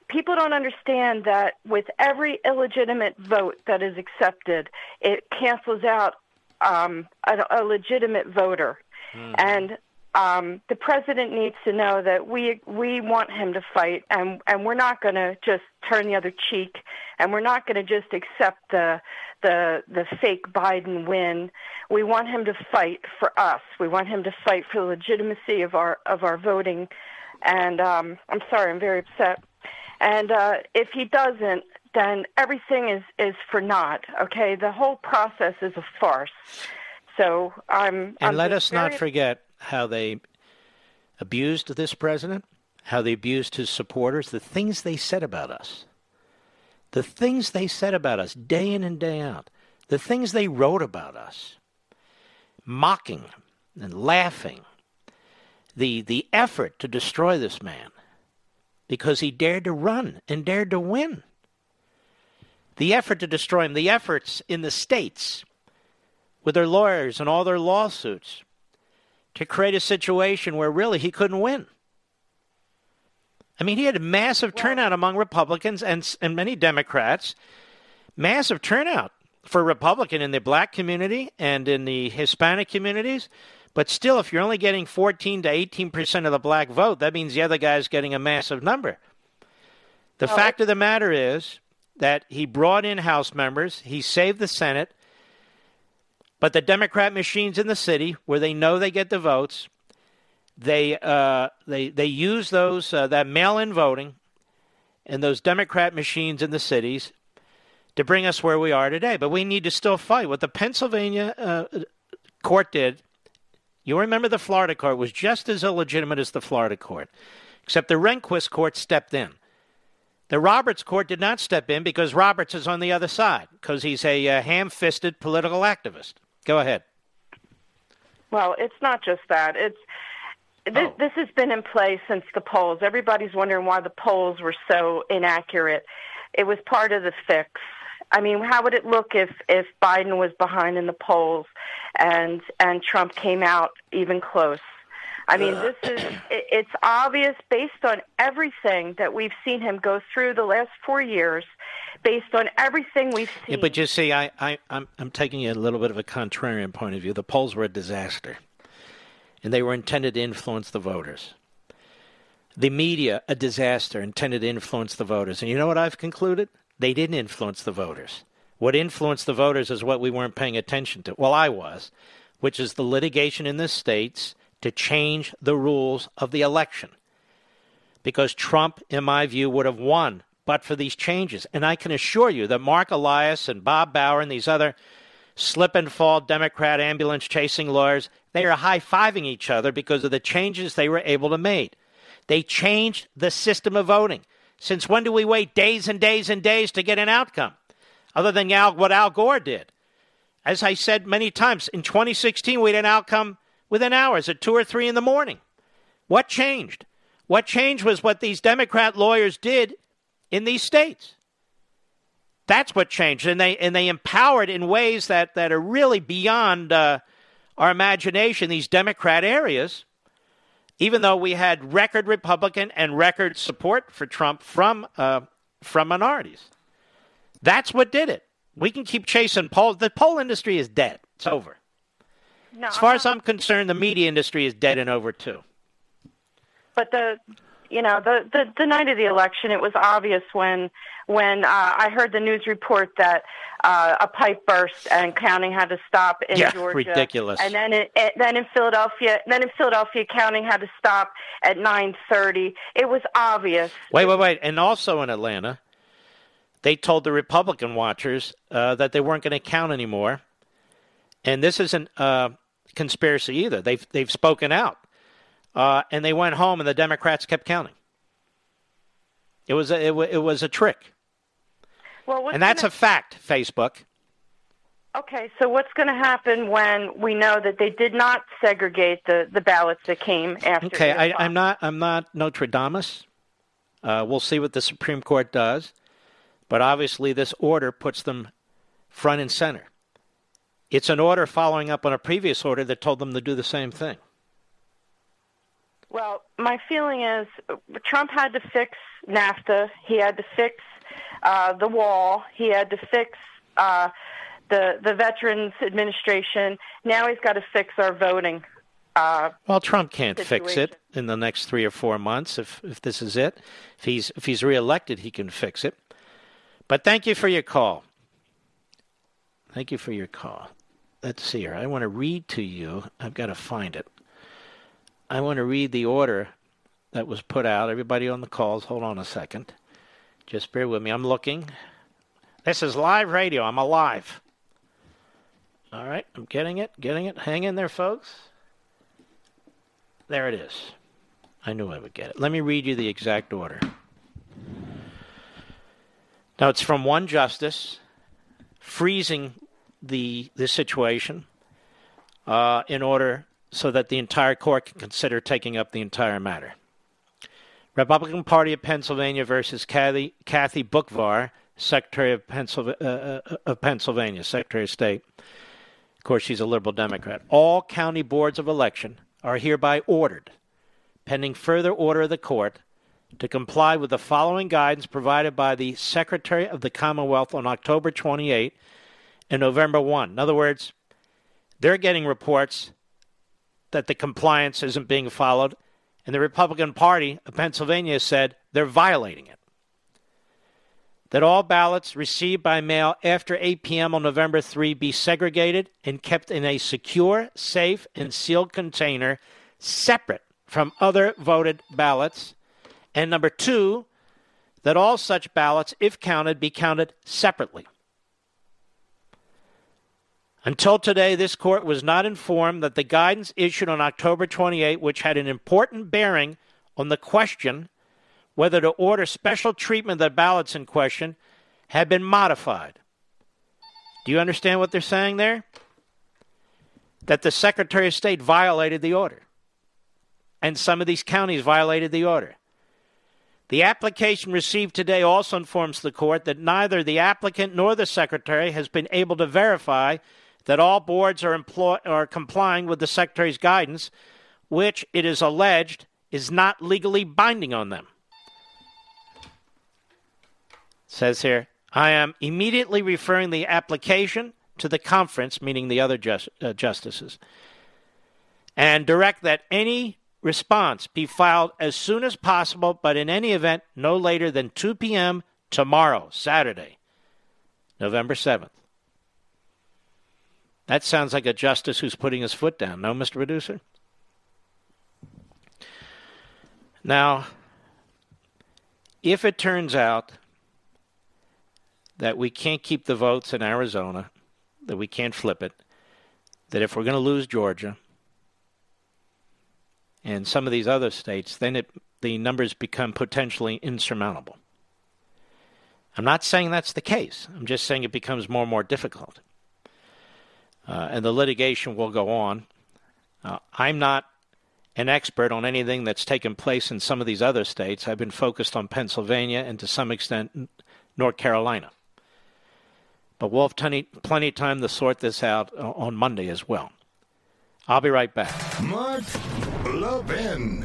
People don't understand that with every illegitimate vote that is accepted, it cancels out um, a, a legitimate voter. And um, the president needs to know that we we want him to fight, and and we're not going to just turn the other cheek, and we're not going to just accept the the the fake Biden win. We want him to fight for us. We want him to fight for the legitimacy of our of our voting. And um, I'm sorry, I'm very upset. And uh, if he doesn't, then everything is is for naught. Okay, the whole process is a farce. So I'm. And I'm let us very not forget how they abused this president, how they abused his supporters, the things they said about us, the things they said about us day in and day out, the things they wrote about us, mocking and laughing, the the effort to destroy this man because he dared to run and dared to win. The effort to destroy him, the efforts in the states with their lawyers and all their lawsuits to create a situation where really he couldn't win. I mean, he had a massive turnout among Republicans and, and many Democrats, massive turnout for Republican in the black community and in the Hispanic communities. But still, if you're only getting 14 to 18 percent of the black vote, that means the other guy's getting a massive number. The fact of the matter is that he brought in House members, he saved the Senate, but the Democrat machines in the city, where they know they get the votes, they uh, they they use those uh, that mail-in voting and those Democrat machines in the cities to bring us where we are today. But we need to still fight. What the Pennsylvania uh, court did, you remember the Florida court was just as illegitimate as the Florida court, except the Rehnquist court stepped in. The Roberts court did not step in because Roberts is on the other side because he's a uh, ham-fisted political activist. Go ahead. Well, it's not just that. It's this, Oh. this has been in place since the polls. Everybody's wondering why the polls were so inaccurate. It was part of the fix. I mean, how would it look if if Biden was behind in the polls and and Trump came out even close? I mean, uh. this is, it's obvious based on everything that we've seen him go through the last 4 years, based on everything we've Yeah, seen. but you see, I, I, I'm, I'm taking a little bit of a contrarian point of view. The polls were a disaster, and they were intended to influence the voters. The media, a disaster, intended to influence the voters. And you know what I've concluded? They didn't influence the voters. What influenced the voters is what we weren't paying attention to. Well, I was, which is the litigation in the states to change the rules of the election because Trump, in my view, would have won but for these changes. And I can assure you that Marc Elias and Bob Bauer and these other slip and fall Democrat ambulance chasing lawyers, they are high fiving each other because of the changes they were able to make. They changed the system of voting. Since when do we wait days and days and days to get an outcome? Other than Al, what Al Gore did. As I said many times, in 2016, we had an outcome within hours at 2 or 3 in the morning. What changed? What changed was what these Democrat lawyers did in these states. That's what changed, and they and they empowered in ways that that are really beyond uh, our imagination. These Democrat areas, even though we had record Republican and record support for Trump from uh, from minorities, that's what did it. We can keep chasing polls. The poll industry is dead. It's over. No, As far as I'm concerned, the media industry is dead and over too. but the you know the, the the night of the election it was obvious when when uh, I heard the news report that uh, a pipe burst and counting had to stop in Yeah, Georgia ridiculous. and then it, it, then in Philadelphia then in Philadelphia counting had to stop at 9:30 it was obvious Wait, wait, wait. And also in Atlanta, they told the Republican watchers uh, that they weren't going to count anymore. And this isn't a conspiracy either. They've they've spoken out, uh, and they went home, and the Democrats kept counting. It was a, it, wa- it was a trick, well and that's gonna, a fact. Facebook. okay so what's going to happen when we know that they did not segregate the the ballots that came after Okay, I, I'm not I'm not Nostradamus. Uh, we'll see what the Supreme Court does, but obviously this order puts them front and center. It's an order following up on a previous order that told them to do the same thing. Well, my feeling is Trump had to fix NAFTA. He had to fix uh, the wall. He had to fix uh, the the Veterans Administration. Now he's got to fix our voting. Uh, well, Trump can't fix it in the next three or four months. If if this is it, if he's if he's reelected, he can fix it. But thank you for your call. Thank you for your call. Let's see here. I want to read to you. I've got to find it. I want to read the order that was put out. Everybody on the calls, hold on a second. Just bear with me. I'm looking. This is live radio. I'm alive. All right, I'm getting it, getting it. Hang in there, folks. There it is. I knew I would get it. Let me read you the exact order. Now, it's from one justice freezing the, the situation uh, in order so that the entire court can consider taking up the entire matter. Republican Party of Pennsylvania versus Kathy, Kathy Boockvar, Secretary of, Pennsylvania, uh, uh, of Pennsylvania, Secretary of State. Of course, she's a liberal Democrat. All county boards of election are hereby ordered, pending further order of the court, to comply with the following guidance provided by the Secretary of the Commonwealth on October 28 and November 1. In other words, they're getting reports that the compliance isn't being followed, and the Republican Party of Pennsylvania said they're violating it. That all ballots received by mail after 8 p.m. on November 3 be segregated and kept in a secure, safe, and sealed container separate from other voted ballots. And number two, that all such ballots, if counted, be counted separately. Until today, this court was not informed that the guidance issued on October 28, which had an important bearing on the question whether to order special treatment of the ballots in question, had been modified. Do you understand what they're saying there? That the Secretary of State violated the order. And some of these counties violated the order. The application received today also informs the court that neither the applicant nor the Secretary has been able to verify that all boards are, employ- are complying with the Secretary's guidance, which it is alleged is not legally binding on them. says here, I am immediately referring the application to the conference, meaning the other just, uh, justices, and direct that any response be filed as soon as possible, but in any event, no later than 2 p.m. tomorrow, Saturday, November 7th. That sounds like a justice who's putting his foot down, no, Mr. Producer? Now, if it turns out that we can't keep the votes in Arizona, that we can't flip it, that if we're going to lose Georgia and some of these other states, then it, the numbers become potentially insurmountable. I'm not saying that's the case. I'm just saying it becomes more and more difficult. Uh, and the litigation will go on. Uh, I'm not an expert on anything that's taken place in some of these other states. I've been focused on Pennsylvania and to some extent North Carolina. But we'll have plenty, plenty of time to sort this out uh, on Monday as well. I'll be right back. Mark Levin.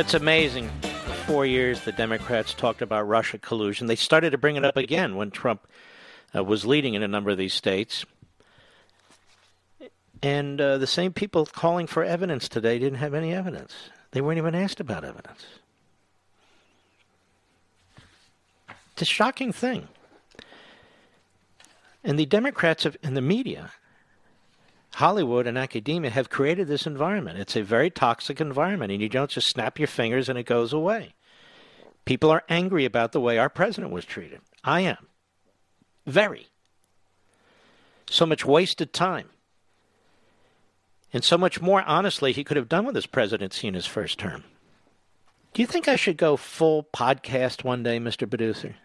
it's amazing. For four years, the Democrats talked about Russia collusion. They started to bring it up again when Trump uh, was leading in a number of these states. And uh, the same people calling for evidence today didn't have any evidence. They weren't even asked about evidence. It's a shocking thing. And the Democrats have, in the media, Hollywood and academia have created this environment. It's a very toxic environment, and you don't just snap your fingers and it goes away. People are angry about the way our president was treated. I am. Very. So much wasted time. And so much more, honestly, he could have done with his presidency in his first term. Do you think I should go full podcast one day, Mr. Producer?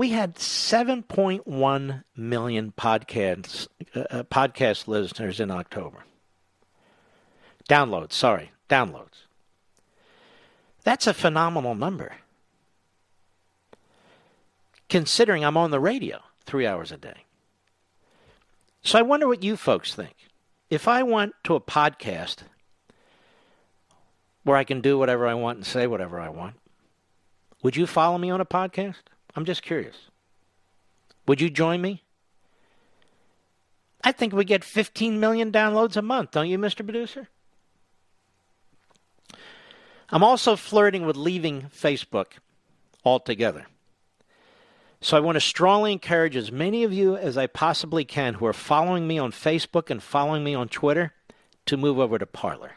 We had 7.1 million podcasts, uh, uh, podcast listeners in October. Downloads, sorry, downloads. That's a phenomenal number. Considering I'm on the radio three hours a day. So I wonder what you folks think. If I went to a podcast where I can do whatever I want and say whatever I want, would you follow me on a podcast? I'm just curious. Would you join me? I think we get 15 million downloads a month, don't you, Mr. Producer? I'm also flirting with leaving Facebook altogether. So I want to strongly encourage as many of you as I possibly can who are following me on Facebook and following me on Twitter to move over to Parler.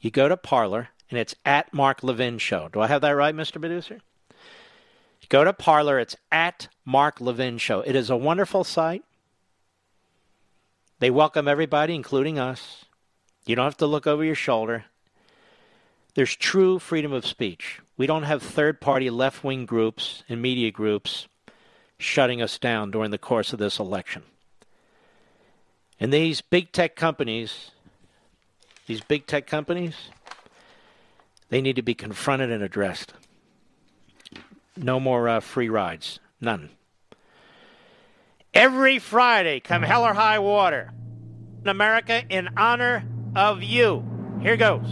You go to Parler, and it's at Mark Levin Show. Do I have that right, Mr. Producer? Go to Parler, It's at Mark Levin Show. It is a wonderful site. They welcome everybody, including us. You don't have to look over your shoulder. There's true freedom of speech. We don't have third party left wing groups and media groups shutting us down during the course of this election. And these big tech companies, these big tech companies, they need to be confronted and addressed. No more uh, free rides. None. Every Friday, come hell or high water, in America in honor of you. Here goes.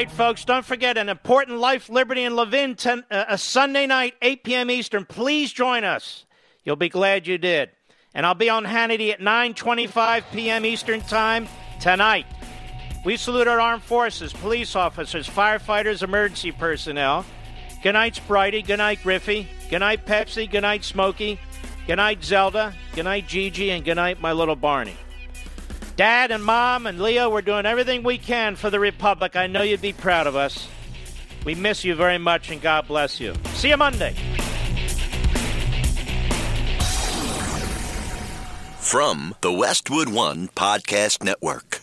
Right, folks, don't forget an important Life, Liberty, and Levin ten, uh, a Sunday night, 8 p.m. Eastern. Please join us. You'll be glad you did. And I'll be on Hannity at 9:25 p.m. Eastern Time tonight. We salute our armed forces, police officers, firefighters, emergency personnel. Good night, Spritey. Good night, Griffey. Good night, Pepsi. Good night, Smokey. Good night, Zelda. Good night, Gigi. And good night, my little Barney. Dad and Mom and Leo, we're doing everything we can for the Republic. I know you'd be proud of us. We miss you very much, and God bless you. See you Monday. From the Westwood One Podcast Network.